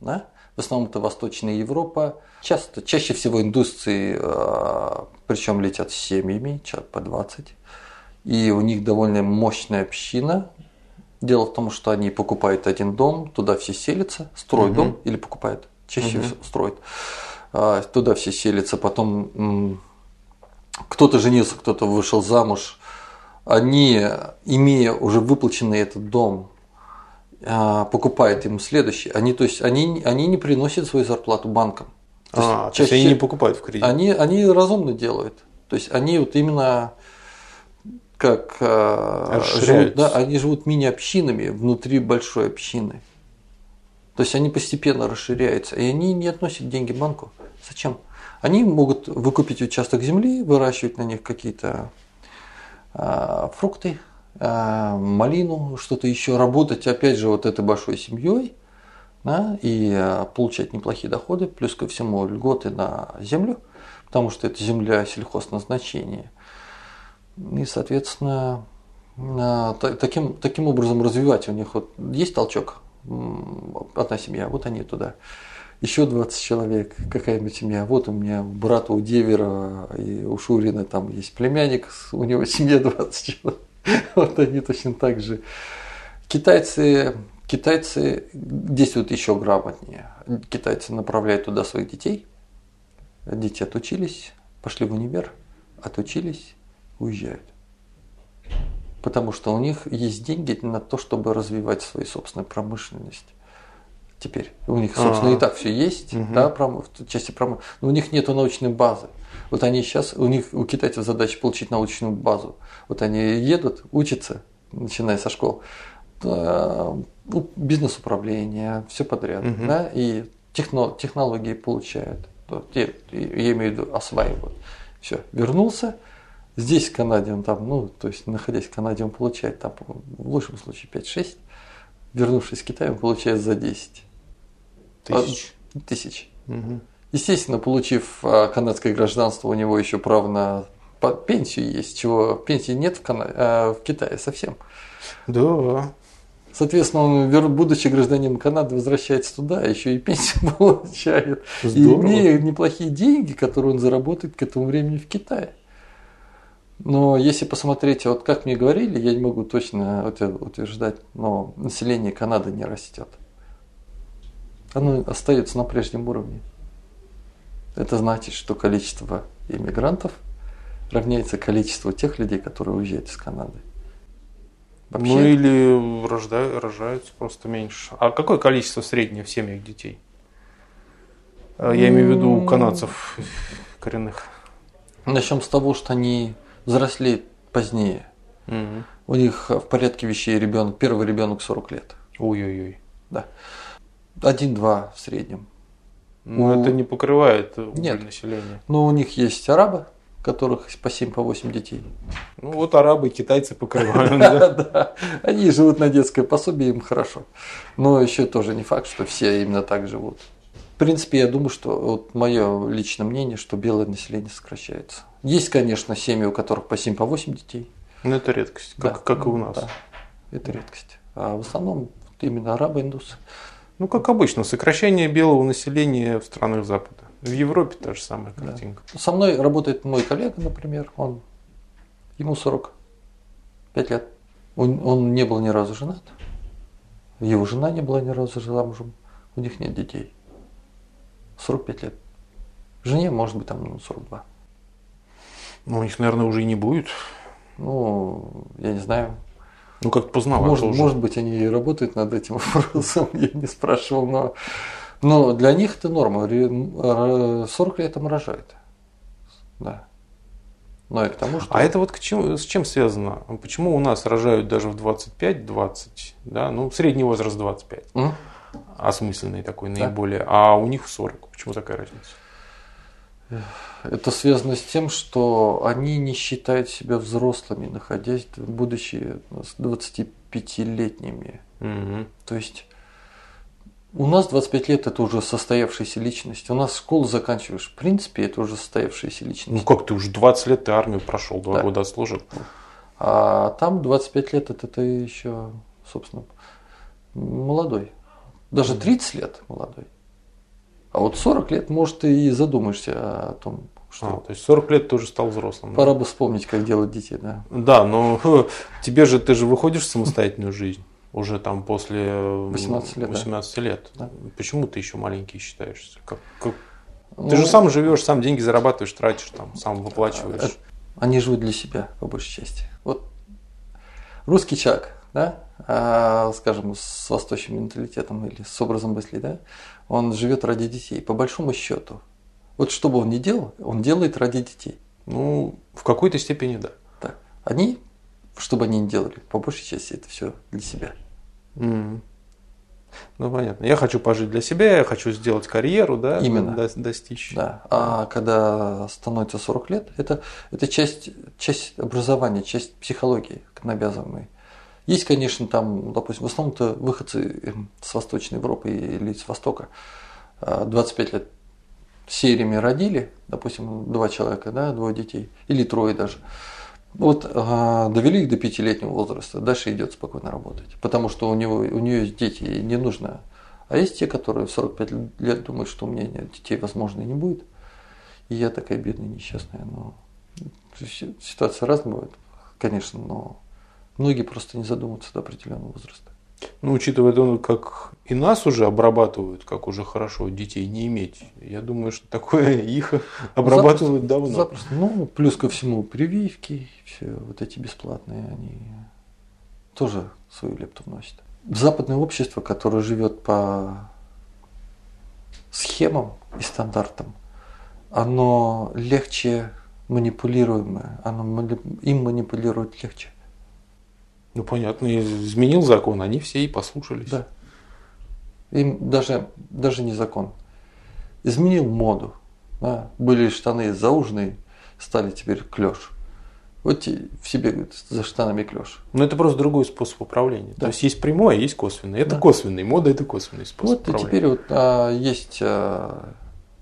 Да? В основном это Восточная Европа. Часто, чаще всего индусцы, а, причем летят с семьями, человек по 20. И у них довольно мощная община. Дело в том, что они покупают один дом, туда все селятся, строят Мгм. дом или покупают, чаще Мгм. всего строят. А, Туда все селятся, потом кто-то женился, кто-то вышел замуж. Они, имея уже выплаченный этот дом, а, покупают им следующий. Они, то есть, они, они не приносят свою зарплату банкам. То есть, А, то есть они не покупают в кредит. они, они разумно делают. То есть они вот именно как э, живут, да, они живут мини-общинами внутри большой общины. То есть они постепенно расширяются, и они не относят деньги банку. Зачем? Они могут выкупить участок земли, выращивать на них какие-то а, фрукты, а, малину, что-то еще, работать опять же вот этой большой семьей, да, и э, получать неплохие доходы, плюс ко всему льготы на землю, потому что это земля сельхозназначения. И, соответственно, таким, таким образом развивать у них вот есть толчок, одна семья, вот они туда. Еще 20 человек, какая-нибудь семья. Вот у меня брата у Девера и у Шурина там есть племянник, у него семья 20 человек. Вот они точно так же. Китайцы, китайцы действуют еще грамотнее. Китайцы направляют туда своих детей. Дети отучились, пошли в универ, отучились, уезжают. Потому что у них есть деньги на то, чтобы развивать свою собственную промышленность. Теперь у них, собственно, А-а-а. и так все есть, угу. да, в части промышленности, но у них нет научной базы. Вот они сейчас, у них, у китайцев задача получить научную базу. Вот они едут, учатся, начиная со школ, ну, бизнес-управление, все подряд, угу. да, и техно, технологии получают. Я, я имею в виду осваивают. Все, вернулся, здесь в Канаде он там, ну, то есть находясь в Канаде, он получает там, в лучшем случае 5-6, вернувшись в Китай, он получает за 10. Тысяч. А, тысяч. Угу. Естественно, получив а, канадское гражданство, у него еще право на пенсию есть, чего пенсии нет в, Кана... а, в Китае совсем. Да. Соответственно, он, будучи гражданином Канады, возвращается туда, еще и пенсию получает. Здорово. И имея неплохие деньги, которые он заработает к этому времени в Китае. Но если посмотреть, вот как мне говорили, я не могу точно утверждать, но население Канады не растет. Оно остается на прежнем уровне. Это значит, что количество иммигрантов равняется количеству тех людей, которые уезжают из Канады. Вообще... Ну или рождают, рожаются просто меньше. А какое количество среднее в семьях детей? А, я имею в виду канадцев коренных. Начнем с того, что они взрослеют позднее. Угу. У них в порядке вещей ребенок, первый ребенок 40 лет. Ой-ой-ой. Да. Один-два в среднем. Ну, у... это не покрывает Нет. населения. Но у них есть арабы, которых по 7 по 8 детей. Ну вот арабы и китайцы покрывают. Да, они живут на детское пособие, им хорошо. Но еще тоже не факт, что все именно так живут. В принципе, я думаю, что вот мое личное мнение, что белое население сокращается. Есть, конечно, семьи, у которых по 7 по 8 детей. Но это редкость, как, как и у нас. Да, это редкость. А в основном именно арабы, индусы. Ну, как обычно, сокращение белого населения в странах Запада. В Европе та же самая картинка. Да. Со мной работает мой коллега, например, он, ему 45 лет. Он, он не был ни разу женат. Его жена не была ни разу замужем. У них нет детей. 45 лет. Жене может быть там ну, 42. Ну, у них, наверное, уже и не будет. Ну, я не знаю. Ну, как познавать может, уже. может быть, они и работают над этим вопросом, я не спрашивал, но, но для них это норма. 40 лет там рожают. Да. Но и к тому, что... А это вот к чему, с чем связано? Почему у нас рожают даже в 25-20, да, ну, средний возраст 25, mm? осмысленный такой да. наиболее, а у них 40. Почему такая разница? Это связано с тем, что они не считают себя взрослыми, находясь, будучи 25-летними. Угу. То есть у нас 25 лет это уже состоявшаяся личность. У нас школу заканчиваешь. В принципе, это уже состоявшаяся личность. Ну как ты уже 20 лет ты армию прошел, два да. года служил. А там 25 лет это ты еще, собственно, молодой. Даже 30 лет молодой. А вот 40 лет, может, ты и задумаешься о том, что... А, то есть 40 лет ты уже стал взрослым. Пора да? бы вспомнить, как делать детей, да. Да, но тебе же, ты же выходишь в самостоятельную жизнь уже там после 18 лет. 18 да. лет. Да. Почему ты еще маленький считаешься? Как, как... Ну, ты же сам живешь, сам деньги зарабатываешь, тратишь, там, сам выплачиваешь. Э, они живут для себя, по большей части. Вот русский человек, да, а, скажем, с восточным менталитетом или с образом мысли, да, он живет ради детей, по большому счету. Вот что бы он ни делал, он делает ради детей. Ну, в какой-то степени да. Да. Они, что бы они ни делали, по большей части это все для себя. Mm. Ну, понятно. Я хочу пожить для себя, я хочу сделать карьеру, да, Именно. До, достичь. Да. А когда становится 40 лет, это, это часть, часть образования, часть психологии навязываемой. Есть, конечно, там, допустим, в основном-то выходцы эм, с Восточной Европы или с Востока 25 лет сериями родили, допустим, два человека, да, двое детей, или трое даже. Вот а, довели их до пятилетнего возраста, дальше идет спокойно работать. Потому что у, него, у нее есть дети, и не нужно. А есть те, которые в 45 лет думают, что у меня нет детей, возможно, не будет. И я такая бедная, несчастная. Но ситуация разная бывает, конечно, но многие просто не задумываются до определенного возраста. Ну, учитывая то, как и нас уже обрабатывают, как уже хорошо детей не иметь, я думаю, что такое их обрабатывают запросто, давно. Запросто. Ну, плюс ко всему прививки, все вот эти бесплатные, они тоже свою лепту вносят. Западное общество, которое живет по схемам и стандартам, оно легче манипулируемое, оно им манипулировать легче. Ну понятно, изменил закон, они все и послушались. Да. Им даже, даже не закон. Изменил моду. Да. Были штаны зауженные, стали теперь клеш. Вот в себе говорит, за штанами клеш. Но это просто другой способ управления. Да. То есть есть прямой, а есть косвенный. Это да. косвенный, мода это косвенный способ вот управления. Вот теперь вот а, есть а,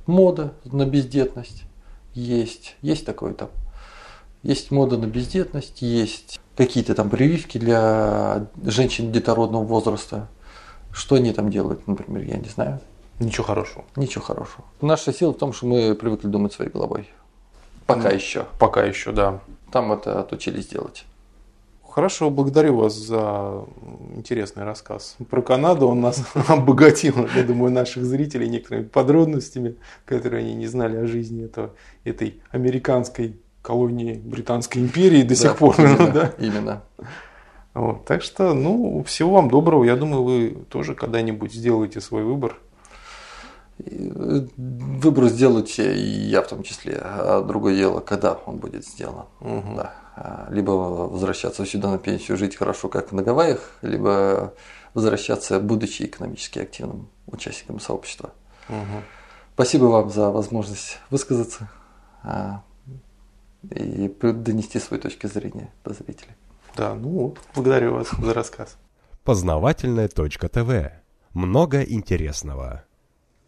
мода на бездетность. Есть, есть такой там. Есть мода на бездетность, есть какие-то там прививки для женщин детородного возраста. Что они там делают, например, я не знаю. Ничего хорошего. Ничего хорошего. Наша сила в том, что мы привыкли думать своей головой. Пока ну, еще. Пока еще, да. Там это отучились делать. Хорошо, благодарю вас за интересный рассказ. Про Канаду он нас обогатил, я думаю, наших зрителей некоторыми подробностями, которые они не знали о жизни этого, этой американской колонии Британской империи до да, сих пор. Именно. Да? именно. Вот, так что, ну, всего вам доброго. Я думаю, вы тоже когда-нибудь сделаете свой выбор. Э, выбор сделайте и я в том числе. А другое дело, когда он будет сделан. Угу. Да. А, либо возвращаться сюда на пенсию, жить хорошо, как на Гавайях, либо возвращаться, будучи экономически активным участником сообщества. Угу. Спасибо вам за возможность высказаться. И донести свою точку зрения до зрителей. Да, ну, благодарю вас за рассказ. Познавательная точка ТВ. Много интересного.